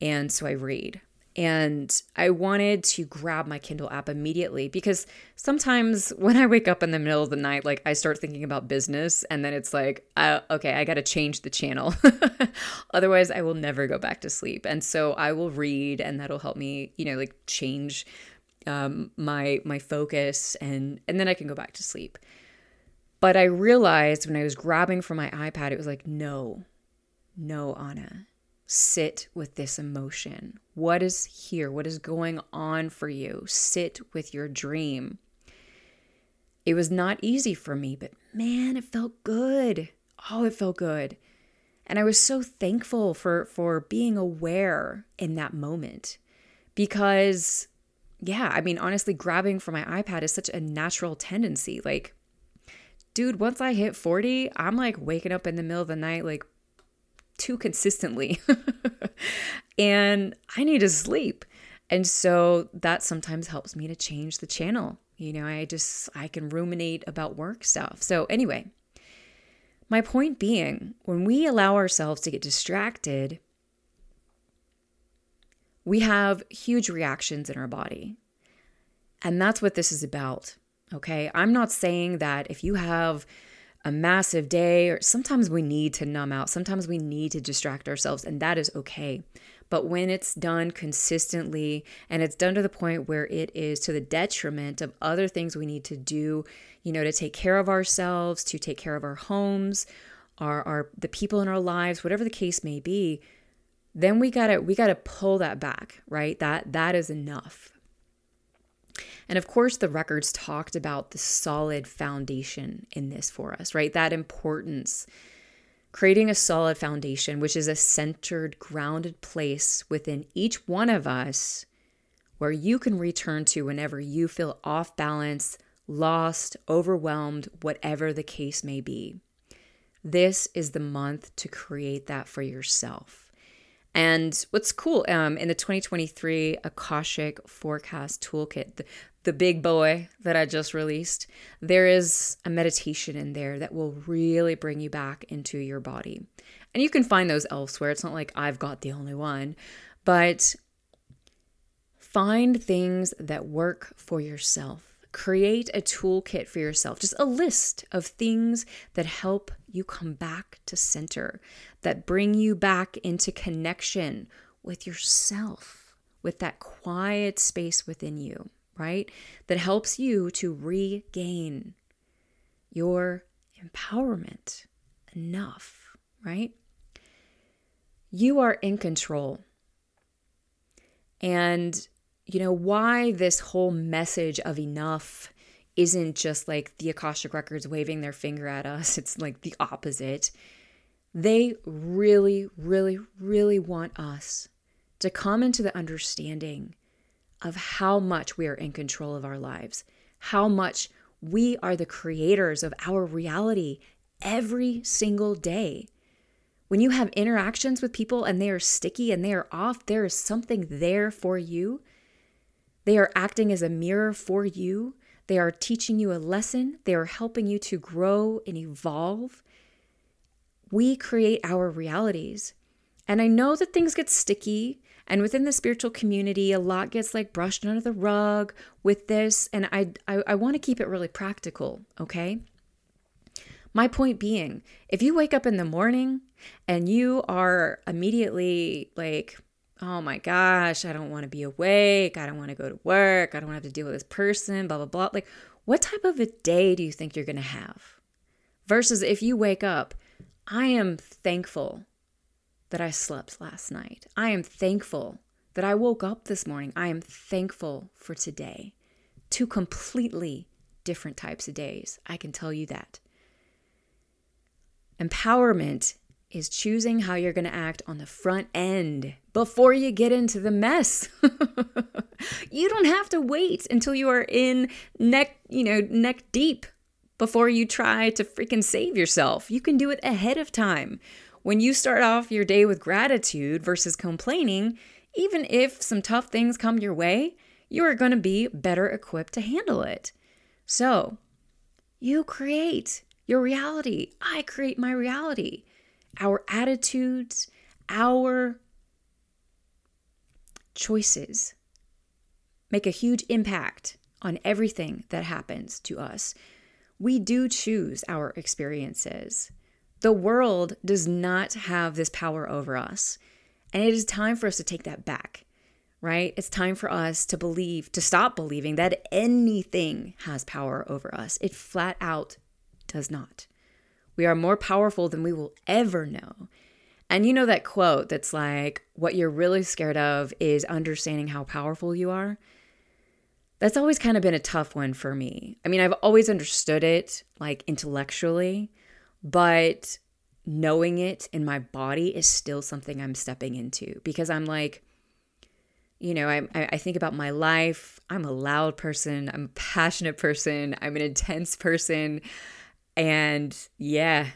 And so I read. And I wanted to grab my Kindle app immediately because sometimes when I wake up in the middle of the night, like I start thinking about business and then it's like, uh, okay, I got to change the channel. Otherwise, I will never go back to sleep. And so I will read and that'll help me, you know, like change um, my my focus and and then I can go back to sleep. But I realized when I was grabbing for my iPad, it was like, no, no, Anna sit with this emotion. What is here? What is going on for you? Sit with your dream. It was not easy for me, but man, it felt good. Oh, it felt good. And I was so thankful for for being aware in that moment. Because yeah, I mean honestly grabbing for my iPad is such a natural tendency. Like dude, once I hit 40, I'm like waking up in the middle of the night like too consistently. and I need to sleep. And so that sometimes helps me to change the channel. You know, I just, I can ruminate about work stuff. So, anyway, my point being, when we allow ourselves to get distracted, we have huge reactions in our body. And that's what this is about. Okay. I'm not saying that if you have a massive day, or sometimes we need to numb out, sometimes we need to distract ourselves, and that is okay. But when it's done consistently and it's done to the point where it is to the detriment of other things we need to do, you know, to take care of ourselves, to take care of our homes, our, our the people in our lives, whatever the case may be, then we gotta we gotta pull that back, right? That that is enough. And of course, the records talked about the solid foundation in this for us, right? That importance. Creating a solid foundation, which is a centered, grounded place within each one of us where you can return to whenever you feel off balance, lost, overwhelmed, whatever the case may be. This is the month to create that for yourself. And what's cool um, in the 2023 Akashic Forecast Toolkit, the, the big boy that I just released, there is a meditation in there that will really bring you back into your body. And you can find those elsewhere. It's not like I've got the only one, but find things that work for yourself Create a toolkit for yourself, just a list of things that help you come back to center, that bring you back into connection with yourself, with that quiet space within you, right? That helps you to regain your empowerment enough, right? You are in control. And you know, why this whole message of enough isn't just like the Akashic Records waving their finger at us. It's like the opposite. They really, really, really want us to come into the understanding of how much we are in control of our lives, how much We are the creators of our reality every single day. When you have interactions with people and they are sticky and they are off, there is something there for you. They are acting as a mirror for you. They are teaching you a lesson. They are helping you to grow and evolve. We create our realities. And I know that things get sticky. And within the spiritual community, a lot gets like brushed under the rug with this. And I, I, I want to keep it really practical, okay? My point being, if you wake up in the morning and you are immediately like, oh my gosh, I don't want to be awake. I don't want to go to work. I don't have to deal with this person, blah, blah, blah. Like, what type of a day do you think you're going to have? Versus if you wake up, I am thankful that I slept last night. I am thankful that I woke up this morning. I am thankful for today. Two completely different types of days. I can tell you that. Empowerment is choosing how you're going to act on the front end before you get into the mess. you don't have to wait until you are in neck, you know, neck deep before you try to freaking save yourself. You can do it ahead of time. When you start off your day with gratitude versus complaining, even if some tough things come your way, you are going to be better equipped to handle it. So, you create your reality. I create my reality. Our attitudes, our choices make a huge impact on everything that happens to us. We do choose our experiences. The world does not have this power over us. And it is time for us to take that back, right? It's time for us to believe, to stop believing that anything has power over us. It flat out does not. We are more powerful than we will ever know. And you know that quote that's like, what you're really scared of is understanding how powerful you are? That's always kind of been a tough one for me. I mean, I've always understood it like intellectually, but knowing it in my body is still something I'm stepping into because I'm like, you know, I, I think about my life. I'm a loud person. I'm a passionate person. I'm an intense person. And yeah,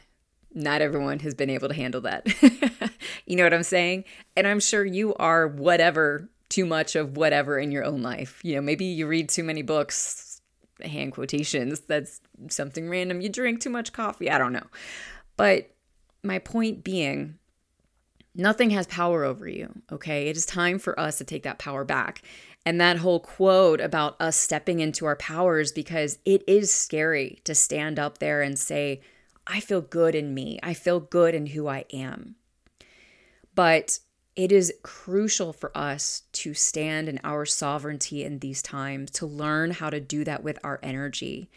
not everyone has been able to handle that. you know what I'm saying? And I'm sure you are whatever, too much of whatever in your own life. You know, maybe you read too many books, hand quotations. That's something random. You drink too much coffee. I don't know. But my point being, nothing has power over you, okay? It is time for us to take that power back. And that whole quote about us stepping into our powers, because it is scary to stand up there and say, I feel good in me, I feel good in who I am. But it is crucial for us to stand in our sovereignty in these times, to learn how to do that with our energy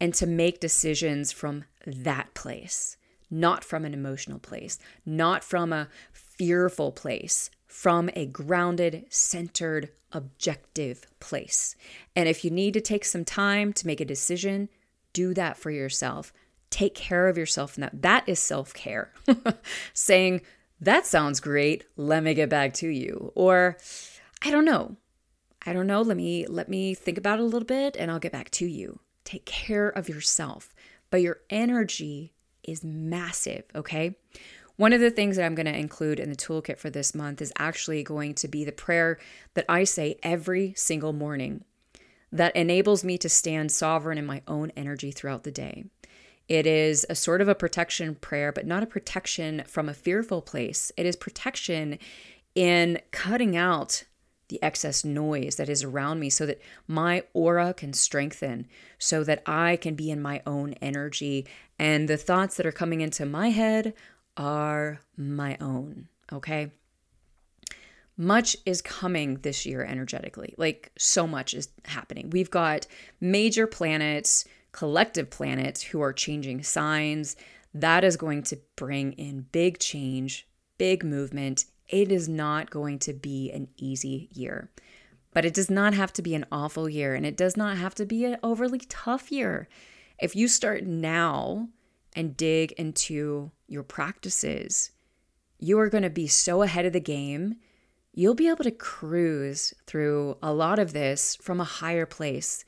and to make decisions from that place, not from an emotional place, not from a fearful place, from a grounded, centered, objective place. And if you need to take some time to make a decision, do that for yourself. Take care of yourself and that is self-care. Saying, "That sounds great. Let me get back to you." Or, "I don't know. I don't know. Let me let me think about it a little bit and I'll get back to you." Take care of yourself. But your energy is massive, okay? One of the things that I'm going to include in the toolkit for this month is actually going to be the prayer that I say every single morning that enables me to stand sovereign in my own energy throughout the day. It is a sort of a protection prayer, but not a protection from a fearful place. It is protection in cutting out the excess noise that is around me so that my aura can strengthen, so that I can be in my own energy. And the thoughts that are coming into my head are my own, okay? Much is coming this year energetically. Like, so much is happening. We've got major planets, collective planets who are changing signs. That is going to bring in big change, big movement, it is not going to be an easy year. But it does not have to be an awful year and it does not have to be an overly tough year. If you start now and dig into your practices, you are going to be so ahead of the game. You'll be able to cruise through a lot of this from a higher place.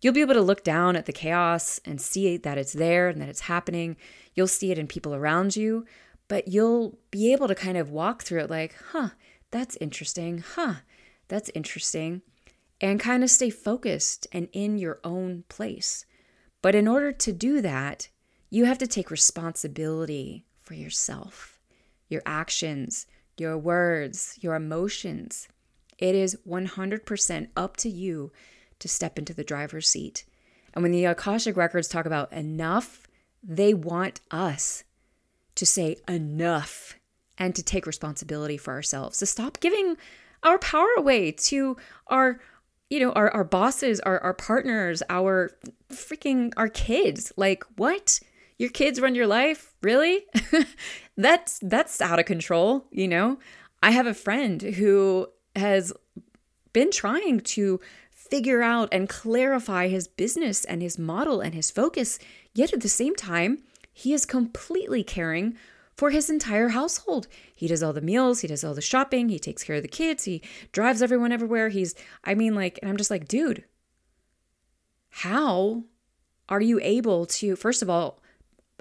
You'll be able to look down at the chaos and see that it's there and that it's happening. You'll see it in people around you, but you'll be able to kind of walk through it like, huh, that's interesting. Huh, that's interesting. And kind of stay focused and in your own place. But in order to do that, you have to take responsibility for yourself, your actions, your words, your emotions. It is 100% up to you to step into the driver's seat. And when the Akashic records talk about enough, they want us to say enough and to take responsibility for ourselves, to stop giving our power away to our you know our, our bosses our, our partners our freaking our kids like what your kids run your life really that's that's out of control you know i have a friend who has been trying to figure out and clarify his business and his model and his focus. Yet at the same time, he is completely caring for his entire household. He does all the meals, he does all the shopping, he takes care of the kids, he drives everyone everywhere. He's, I mean, like, and I'm just like, dude, how are you able to, first of all,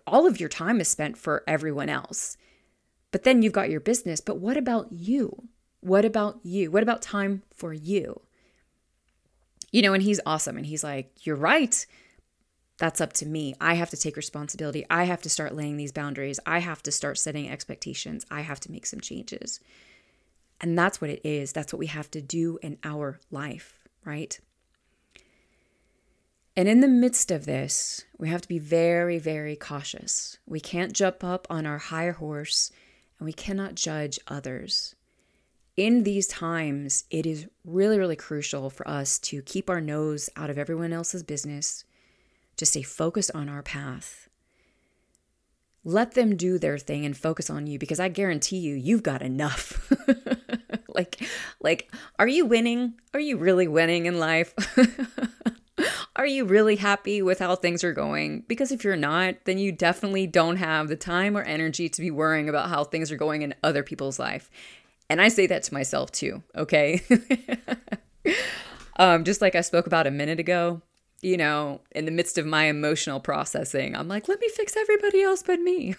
all of your time is spent for everyone else. But then you've got your business. But what about you? What about you? What about time for you? You know, and he's awesome. And he's like, You're right. That's up to me. I have to take responsibility. I have to start laying these boundaries. I have to start setting expectations. I have to make some changes. And that's what it is. That's what we have to do in our life, right? And in the midst of this, we have to be very, very cautious. We can't jump up on our high horse and we cannot judge others in these times, it is really, really crucial for us to keep our nose out of everyone else's business, to stay focused on our path. Let them do their thing and focus on you because I guarantee you, you've got enough. like, like, are you winning? Are you really winning in life? are you really happy with how things are going? Because if you're not, then you definitely don't have the time or energy to be worrying about how things are going in other people's life. And I say that to myself too, okay? um, just like I spoke about a minute ago, you know, in the midst of my emotional processing, I'm like, let me fix everybody else but me.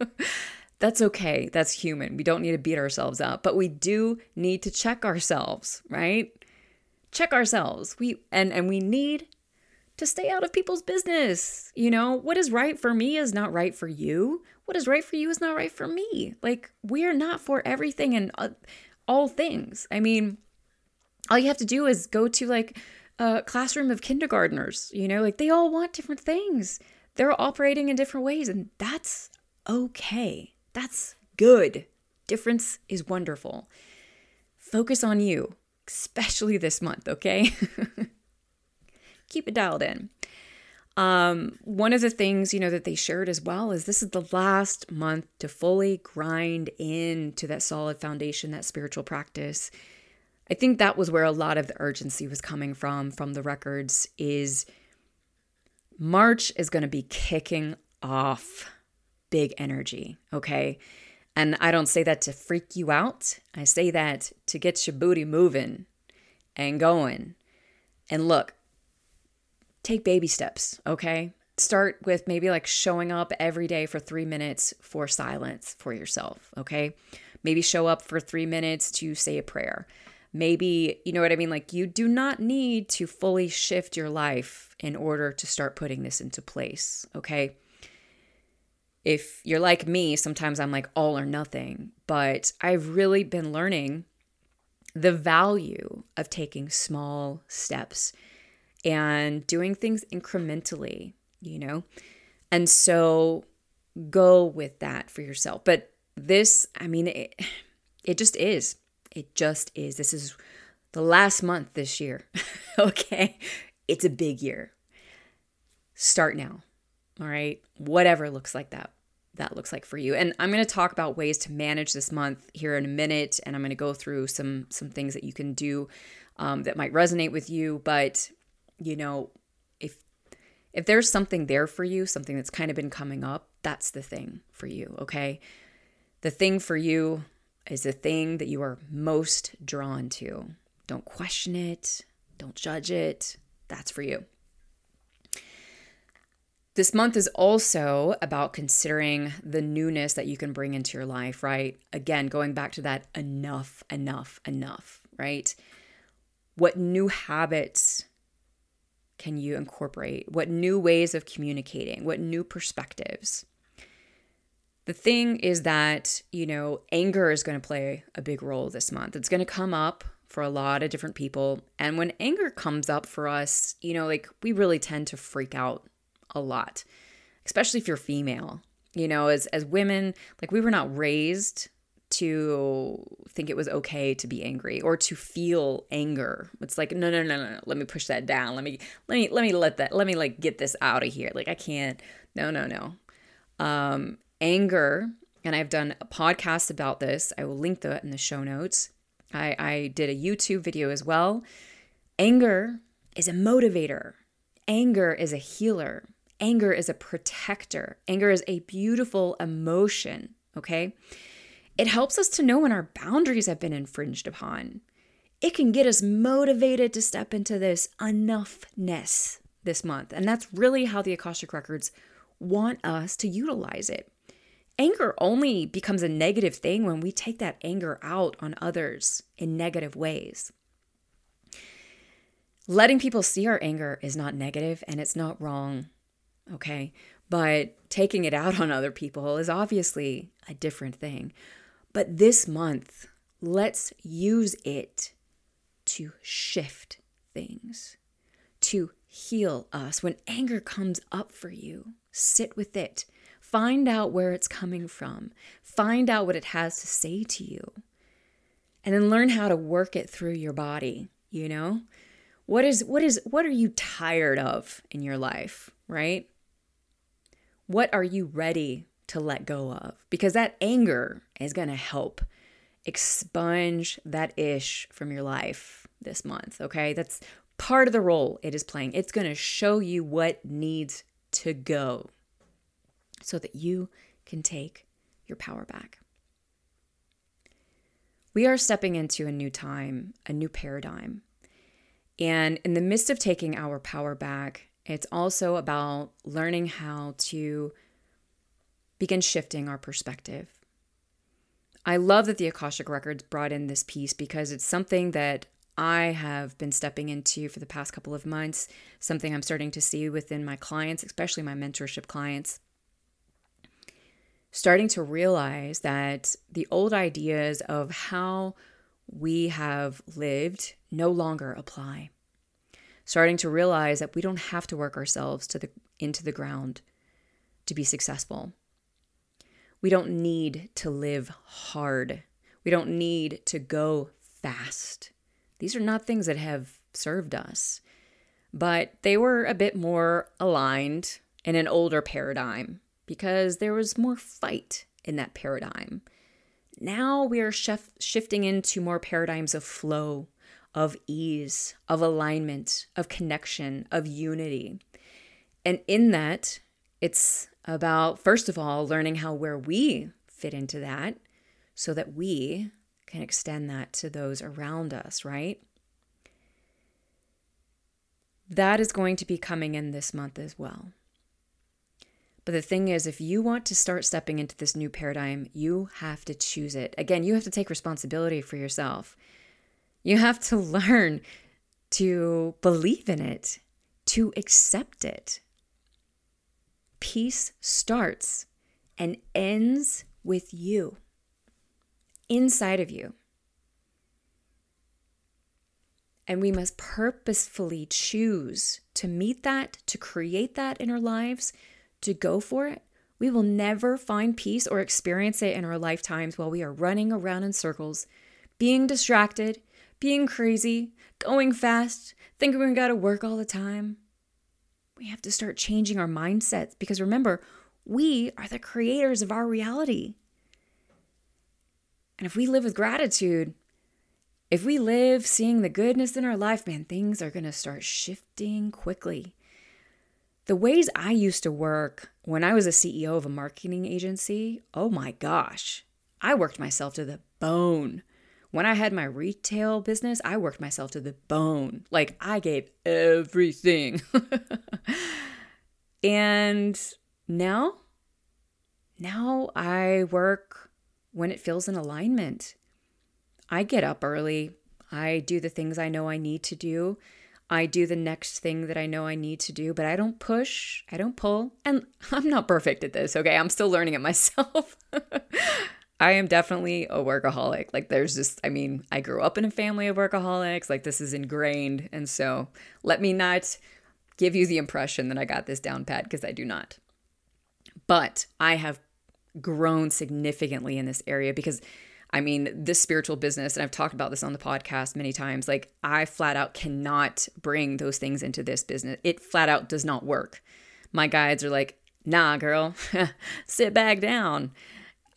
That's okay. That's human. We don't need to beat ourselves up, but we do need to check ourselves, right? Check ourselves. We and and we need to stay out of people's business. You know, what is right for me is not right for you what is right for you is not right for me. Like, we're not for everything and uh, all things. I mean, all you have to do is go to like a classroom of kindergartners, you know, like they all want different things. They're operating in different ways, and that's okay. That's good. Difference is wonderful. Focus on you, especially this month, okay? Keep it dialed in. Um, one of the things, you know, that they shared as well is this is the last month to fully grind into that solid foundation, that spiritual practice. I think that was where a lot of the urgency was coming from, from the records, is March is going to be kicking off big energy, okay? And I don't say that to freak you out. I say that to get your booty moving and going. And look, take baby steps, okay? Start with maybe like showing up every day for three minutes for silence for yourself, okay? Maybe show up for three minutes to say a prayer. Maybe, you know what I mean? Like, you do not need to fully shift your life in order to start putting this into place, okay? If you're like me, sometimes I'm like all or nothing, but I've really been learning the value of taking small steps and doing things incrementally, you know? And so go with that for yourself. But this, I mean, it, it just is. It just is. This is the last month this year. okay. It's a big year. Start now. All right. Whatever looks like that that looks like for you. And I'm going to talk about ways to manage this month here in a minute and I'm going to go through some some things that you can do um, that might resonate with you, but you know, if if there's something there for you, something that's kind of been coming up, that's the thing for you, okay? The thing for you is the thing that you are most drawn to. Don't question it, don't judge it. That's for you. This month is also about considering the newness that you can bring into your life, right? Again, going back to that enough, enough, enough, right? What new habits can you incorporate? What new ways of communicating? What new perspectives? The thing is that, you know, anger is going to play a big role this month. It's going to come up for a lot of different people. And when anger comes up for us, you know, like we really tend to freak out a lot, especially if you're female. You know, as as women, like we were not raised to think it was okay to be angry or to feel anger. It's like no no no no, no. let me push that down. Let me let me let me let that let me like get this out of here. Like I can't. No no no. Um anger and I've done a podcast about this. I will link that in the show notes. I, I did a YouTube video as well. Anger is a motivator. Anger is a healer. Anger is a protector. Anger is a beautiful emotion, okay? It helps us to know when our boundaries have been infringed upon. It can get us motivated to step into this enoughness this month. And that's really how the Akashic Records want us to utilize it. Anger only becomes a negative thing when we take that anger out on others in negative ways. Letting people see our anger is not negative and it's not wrong okay? But taking it out on other people is obviously a different thing. But this month, let's use it to shift things, to heal us. When anger comes up for you, sit with it. Find out where it's coming from. Find out what it has to say to you. And then learn how to work it through your body, you know? What is what is what are you tired of in your life, right? What are you ready to let go of? Because that anger is going to help expunge that ish from your life this month, okay? That's part of the role it is playing. It's going to show you what needs to go so that you can take your power back. We are stepping into a new time, a new paradigm. And in the midst of taking our power back, it's also about learning how to begin shifting our perspective. I love that the Akashic Records brought in this piece because it's something that I have been stepping into for the past couple of months, something I'm starting to see within my clients, especially my mentorship clients. Starting to realize that the old ideas of how we have lived no longer apply starting to realize that we don't have to work ourselves to the into the ground to be successful. We don't need to live hard. We don't need to go fast. These are not things that have served us, but they were a bit more aligned in an older paradigm because there was more fight in that paradigm. Now we are shif- shifting into more paradigms of flow, of ease, of alignment, of connection, of unity. And in that, it's about, first of all, learning how where we fit into that so that we can extend that to those around us, right? That is going to be coming in this month as well. But the thing is, if you want to start stepping into this new paradigm, you have to choose it. Again, you have to take responsibility for yourself. You have to learn to believe in it, to accept it. Peace starts and ends with you, inside of you. And we must purposefully choose to meet that, to create that in our lives, to go for it. We will never find peace or experience it in our lifetimes while we are running around in circles, being distracted, being crazy, going fast, thinking we gotta work all the time. We have to start changing our mindsets because remember, we are the creators of our reality. And if we live with gratitude, if we live seeing the goodness in our life, man, things are gonna start shifting quickly. The ways I used to work when I was a CEO of a marketing agency, oh my gosh, I worked myself to the bone. When I had my retail business, I worked myself to the bone. Like I gave everything. And now, now I work when it feels in alignment. I get up early. I do the things I know I need to do. I do the next thing that I know I need to do, but I don't push, I don't pull. And I'm not perfect at this, okay? I'm still learning it myself. I am definitely a workaholic. Like, there's just, I mean, I grew up in a family of workaholics. Like, this is ingrained. And so let me not give you the impression that I got this down pat because I do not. But I have grown significantly in this area because I mean, this spiritual business, and I've talked about this on the podcast many times, like I flat out cannot bring those things into this business. It flat out does not work. My guides are like, nah, girl, sit back down.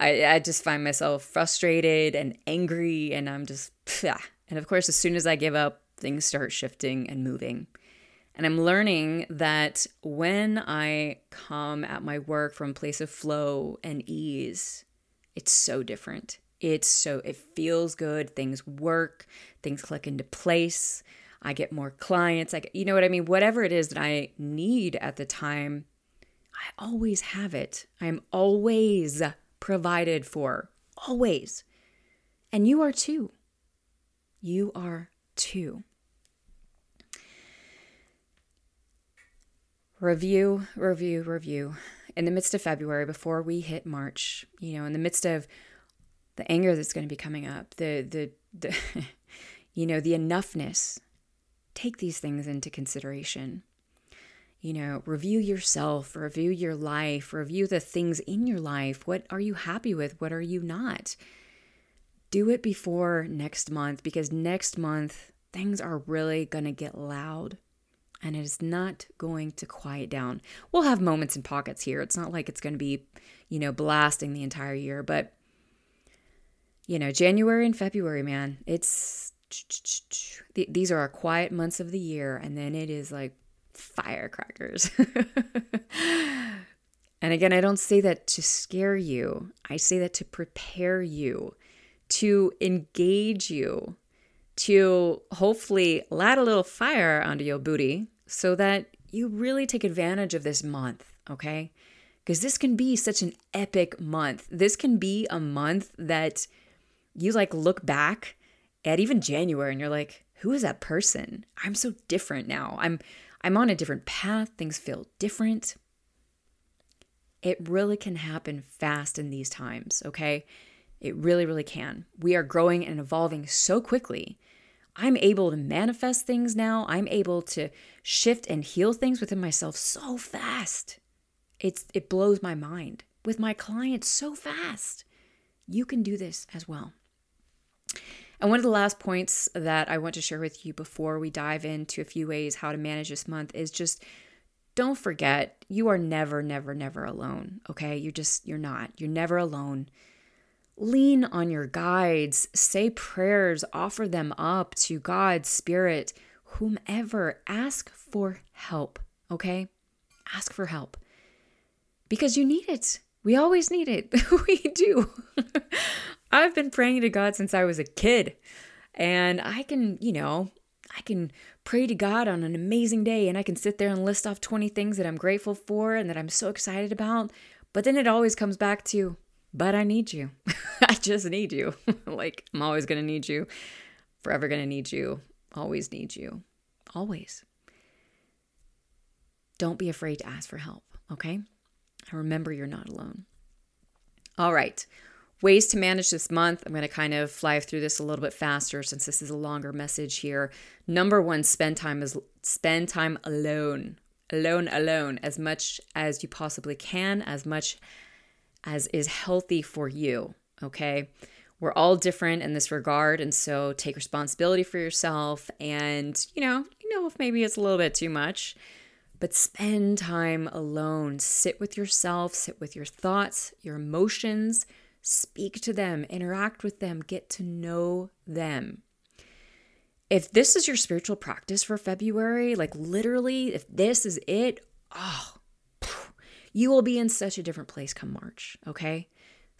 I, I just find myself frustrated and angry, and I'm just, pfft. and of course, as soon as I give up, things start shifting and moving. And I'm learning that when I come at my work from a place of flow and ease, it's so different. It's so, it feels good. Things work, things click into place. I get more clients. Like, you know what I mean? Whatever it is that I need at the time, I always have it. I'm always provided for. Always. And you are too. You are too. Review, review, review. In the midst of February, before we hit March, you know, in the midst of the anger that's going to be coming up, the the the you know, the enoughness. Take these things into consideration. You know, review yourself, review your life, review the things in your life. What are you happy with? What are you not? Do it before next month because next month things are really going to get loud and it is not going to quiet down. We'll have moments and pockets here. It's not like it's going to be, you know, blasting the entire year, but you know, January and February, man, it's these are our quiet months of the year, and then it is like firecrackers. and again, I don't say that to scare you, I say that to prepare you, to engage you, to hopefully light a little fire under your booty so that you really take advantage of this month, okay? Because this can be such an epic month. This can be a month that you like look back at even January and you're like, who is that person? I'm so different now. I'm I'm on a different path. Things feel different. It really can happen fast in these times, okay? It really, really can. We are growing and evolving so quickly. I'm able to manifest things now. I'm able to shift and heal things within myself so fast. It's it blows my mind with my clients so fast. You can do this as well. And one of the last points that I want to share with you before we dive into a few ways how to manage this month is just don't forget you are never, never, never alone. Okay. You're just, you're not. You're never alone. Lean on your guides, say prayers, offer them up to God, Spirit, whomever. Ask for help. Okay. Ask for help because you need it. We always need it. we do. I've been praying to God since I was a kid. And I can, you know, I can pray to God on an amazing day and I can sit there and list off 20 things that I'm grateful for and that I'm so excited about. But then it always comes back to, but I need you. I just need you. like, I'm always going to need you, forever going to need you, always need you. Always. Don't be afraid to ask for help, okay? And remember, you're not alone. All right. Ways to manage this month. I'm going to kind of fly through this a little bit faster since this is a longer message here. Number one, spend time as spend time alone. Alone, alone, as much as you possibly can, as much as is healthy for you. Okay. We're all different in this regard. And so take responsibility for yourself. And, you know, you know, if maybe it's a little bit too much, but spend time alone. Sit with yourself, sit with your thoughts, your emotions Speak to them, interact with them, get to know them. If this is your spiritual practice for February, like literally, if this is it, oh, you will be in such a different place come March, okay?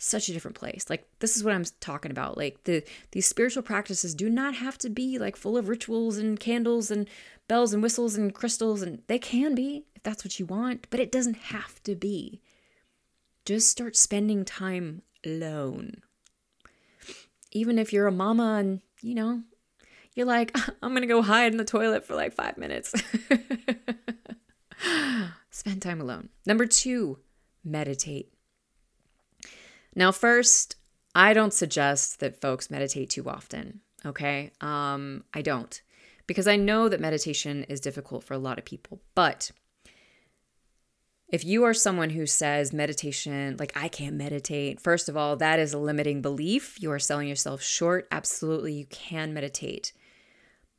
Such a different place. Like this is what I'm talking about. Like the these spiritual practices do not have to be like full of rituals and candles and bells and whistles and crystals and they can be if that's what you want, but it doesn't have to be. Just start spending time alone. Even if you're a mama and, you know, you're like, I'm going to go hide in the toilet for like five minutes. Spend time alone. Number two, meditate. Now, first, I don't suggest that folks meditate too often. Okay. Um, I don't because I know that meditation is difficult for a lot of people. But if you are someone who says meditation, like I can't meditate, first of all, that is a limiting belief. You are selling yourself short. Absolutely, you can meditate.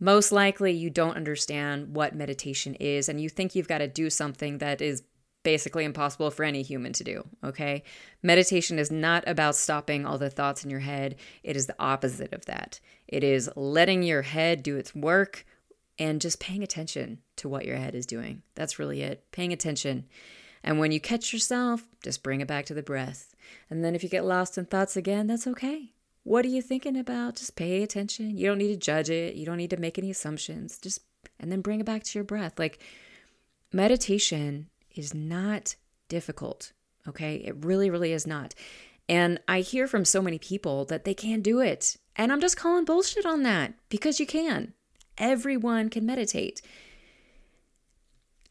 Most likely, you don't understand what meditation is, and you think you've got to do something that is basically impossible for any human to do, okay? Meditation is not about stopping all the thoughts in your head, it is the opposite of that. It is letting your head do its work and just paying attention to what your head is doing. That's really it. Paying attention. And when you catch yourself, just bring it back to the breath. And then if you get lost in thoughts again, that's okay. What are you thinking about? Just pay attention. You don't need to judge it. You don't need to make any assumptions. Just and then bring it back to your breath. Like meditation is not difficult. Okay. It really, really is not. And I hear from so many people that they can't do it. And I'm just calling bullshit on that because you can. Everyone can meditate.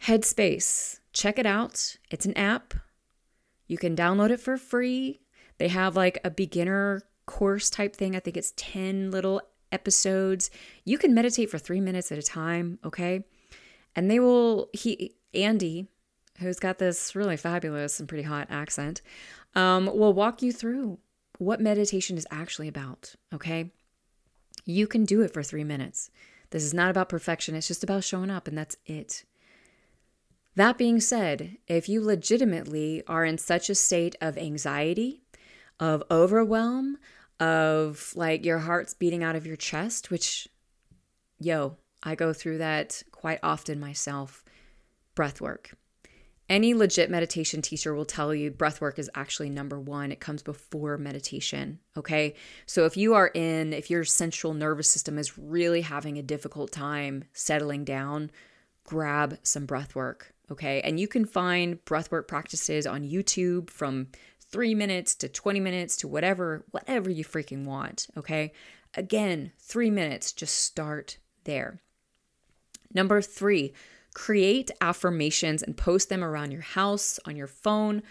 Headspace, check it out. It's an app. You can download it for free. They have like a beginner course type thing. I think it's 10 little episodes. You can meditate for three minutes at a time, okay? And they will, he, Andy, who's got this really fabulous and pretty hot accent, um, will walk you through what meditation is actually about. Okay. You can do it for three minutes. This is not about perfection, it's just about showing up, and that's it. That being said, if you legitimately are in such a state of anxiety, of overwhelm, of like your heart's beating out of your chest, which, yo, I go through that quite often myself, breath work. Any legit meditation teacher will tell you breath work is actually number one. It comes before meditation. Okay. So if you are in, if your central nervous system is really having a difficult time settling down, grab some breath work. Okay. And you can find breath work practices on YouTube from three minutes to 20 minutes to whatever, whatever you freaking want. Okay. Again, three minutes, just start there. Number three, Create affirmations and post them around your house, on your phone,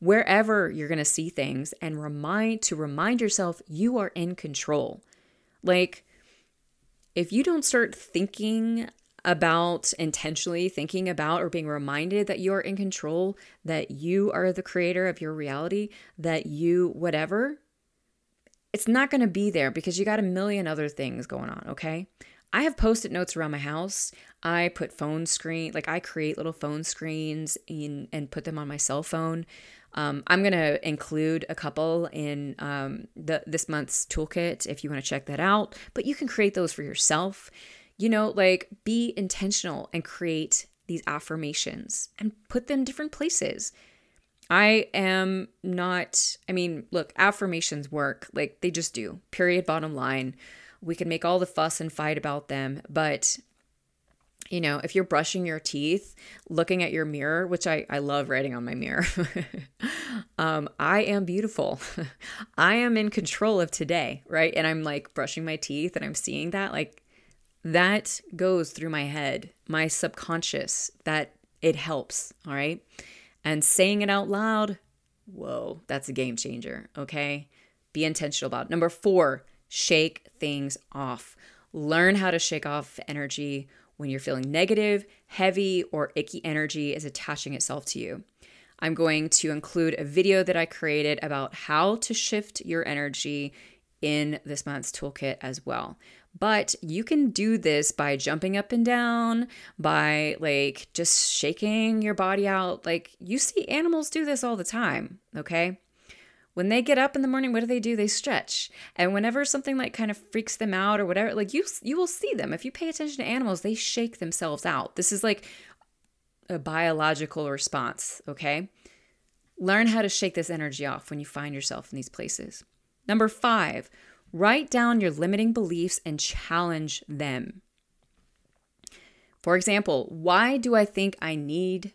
wherever you're going to see things and remind to remind yourself you are in control. Like if you don't start thinking about intentionally thinking about or being reminded that you are in control, that you are the creator of your reality, that you whatever, it's not going to be there because you got a million other things going on, okay? I have post-it notes around my house. I put phone screen, like I create little phone screens in and put them on my cell phone. Um, I'm gonna include a couple in um, the this month's toolkit if you want to check that out. But you can create those for yourself. You know, like be intentional and create these affirmations and put them different places. I am not. I mean, look, affirmations work. Like they just do. Period. Bottom line. We can make all the fuss and fight about them, but you know, if you're brushing your teeth, looking at your mirror, which I, I love writing on my mirror, um, I am beautiful. I am in control of today, right? And I'm like brushing my teeth and I'm seeing that, like, that goes through my head, my subconscious, that it helps, all right? And saying it out loud, whoa, that's a game changer, okay? Be intentional about it. Number four, shake things off. Learn how to shake off energy when you're feeling negative, heavy, or icky energy is attaching itself to you. I'm going to include a video that I created about how to shift your energy in this month's toolkit as well. But you can do this by jumping up and down, by like just shaking your body out. Like you see animals do this all the time, okay? When they get up in the morning what do they do? They stretch. And whenever something like kind of freaks them out or whatever like you you will see them. If you pay attention to animals they shake themselves out. This is like a biological response okay? Learn how to shake this energy off when you find yourself in these places. Number 5 write down your limiting beliefs and challenge them. For example why do i think i need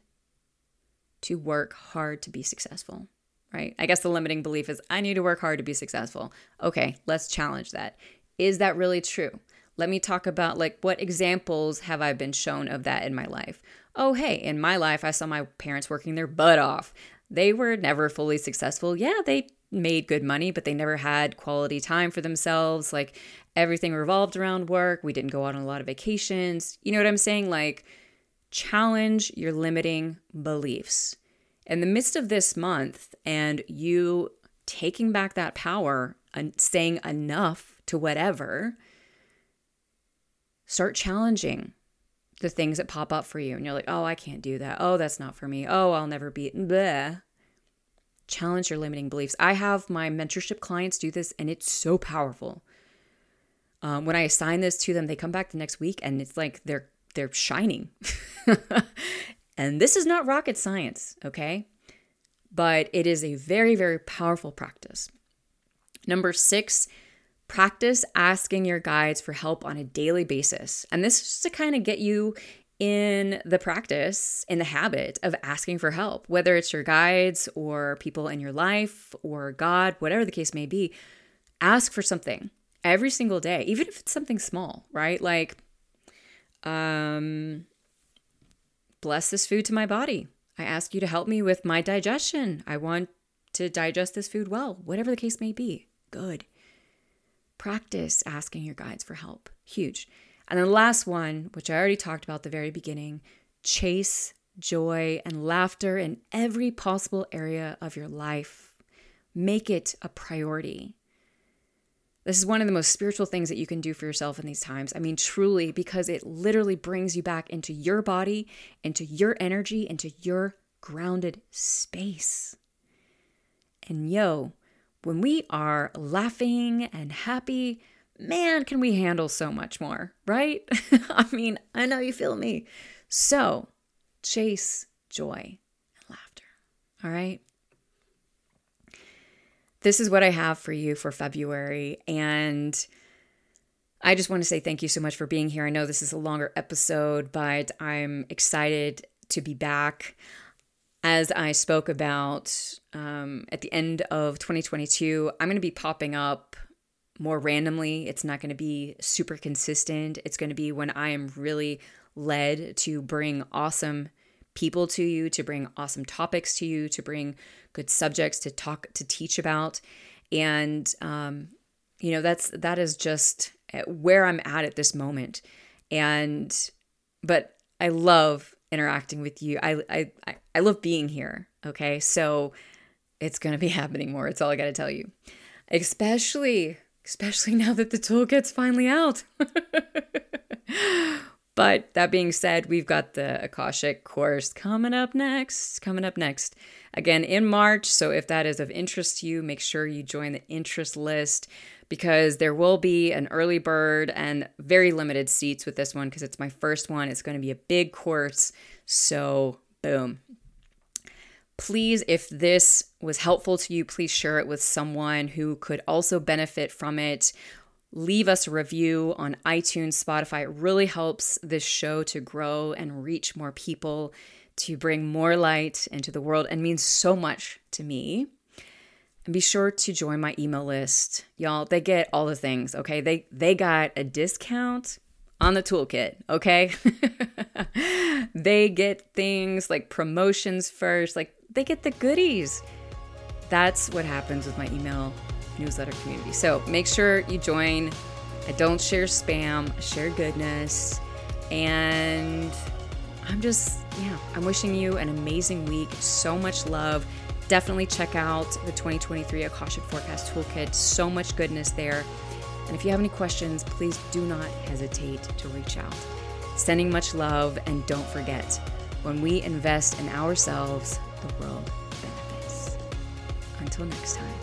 to work hard to be successful, right? I guess the limiting belief is I need to work hard to be successful. Okay, let's challenge that. Is that really true? Let me talk about like what examples have I been shown of that in my life? Oh, hey, in my life, I saw my parents working their butt off. They were never fully successful. Yeah, they made good money, but they never had quality time for themselves. Like everything revolved around work. We didn't go out on a lot of vacations. You know what I'm saying? Like, challenge your limiting beliefs. In the midst of this month, and you taking back that power and saying enough to whatever, start challenging the things that pop up for you. And you're like, oh, I can't do that. Oh, that's not for me. Oh, I'll never be. Bleh. Challenge your limiting beliefs. I have my mentorship clients do this, and it's so powerful. Um, when I assign this to them, they come back the next week, and it's like they're they're shining. and this is not rocket science, okay? But it is a very, very powerful practice. Number six, practice asking your guides for help on a daily basis. And this is to kind of get you in the practice, in the habit of asking for help, whether it's your guides or people in your life or God, whatever the case may be. Ask for something every single day, even if it's something small, right? Like, um, bless this food to my body. I ask you to help me with my digestion. I want to digest this food well, whatever the case may be. Good. Practice asking your guides for help. Huge. And then the last one, which I already talked about at the very beginning, chase joy and laughter in every possible area of your life. Make it a priority. This is one of the most spiritual things that you can do for yourself in these times. I mean, truly, because it literally brings you back into your body, into your energy, into your grounded space. And yo, when we are laughing and happy, man, can we handle so much more, right? I mean, I know you feel me. So, chase joy and laughter. All right this is what I have for you for February. And I just want to say thank you so much for being here. I know this is a longer episode, but I'm excited to be back. As I spoke about um, at the end of 2022, I'm going to be popping up more randomly. It's not going to be super consistent. It's going to be when I am really led to bring awesome people to you, to bring awesome topics to you, to bring good subjects to talk to teach about, and um, you know that's that is just where I'm at at this moment, and but I love interacting with you. I I I love being here. Okay, so it's gonna be happening more. It's all I got to tell you, especially especially now that the toolkit's finally out. But that being said, we've got the Akashic course coming up next. Coming up next. Again, in March. So if that is of interest to you, make sure you join the interest list because there will be an early bird and very limited seats with this one because it's my first one. It's going to be a big course. So, boom. Please, if this was helpful to you, please share it with someone who could also benefit from it leave us a review on iTunes, Spotify. It really helps this show to grow and reach more people, to bring more light into the world, and means so much to me. And be sure to join my email list. Y'all, they get all the things, okay? They they got a discount on the toolkit, okay? they get things like promotions first, like they get the goodies. That's what happens with my email newsletter community. So make sure you join. I don't share spam, I share goodness. And I'm just, yeah, I'm wishing you an amazing week. So much love. Definitely check out the 2023 Akashic Forecast Toolkit. So much goodness there. And if you have any questions, please do not hesitate to reach out. Sending much love, and don't forget when we invest in ourselves, the world benefits. Until next time.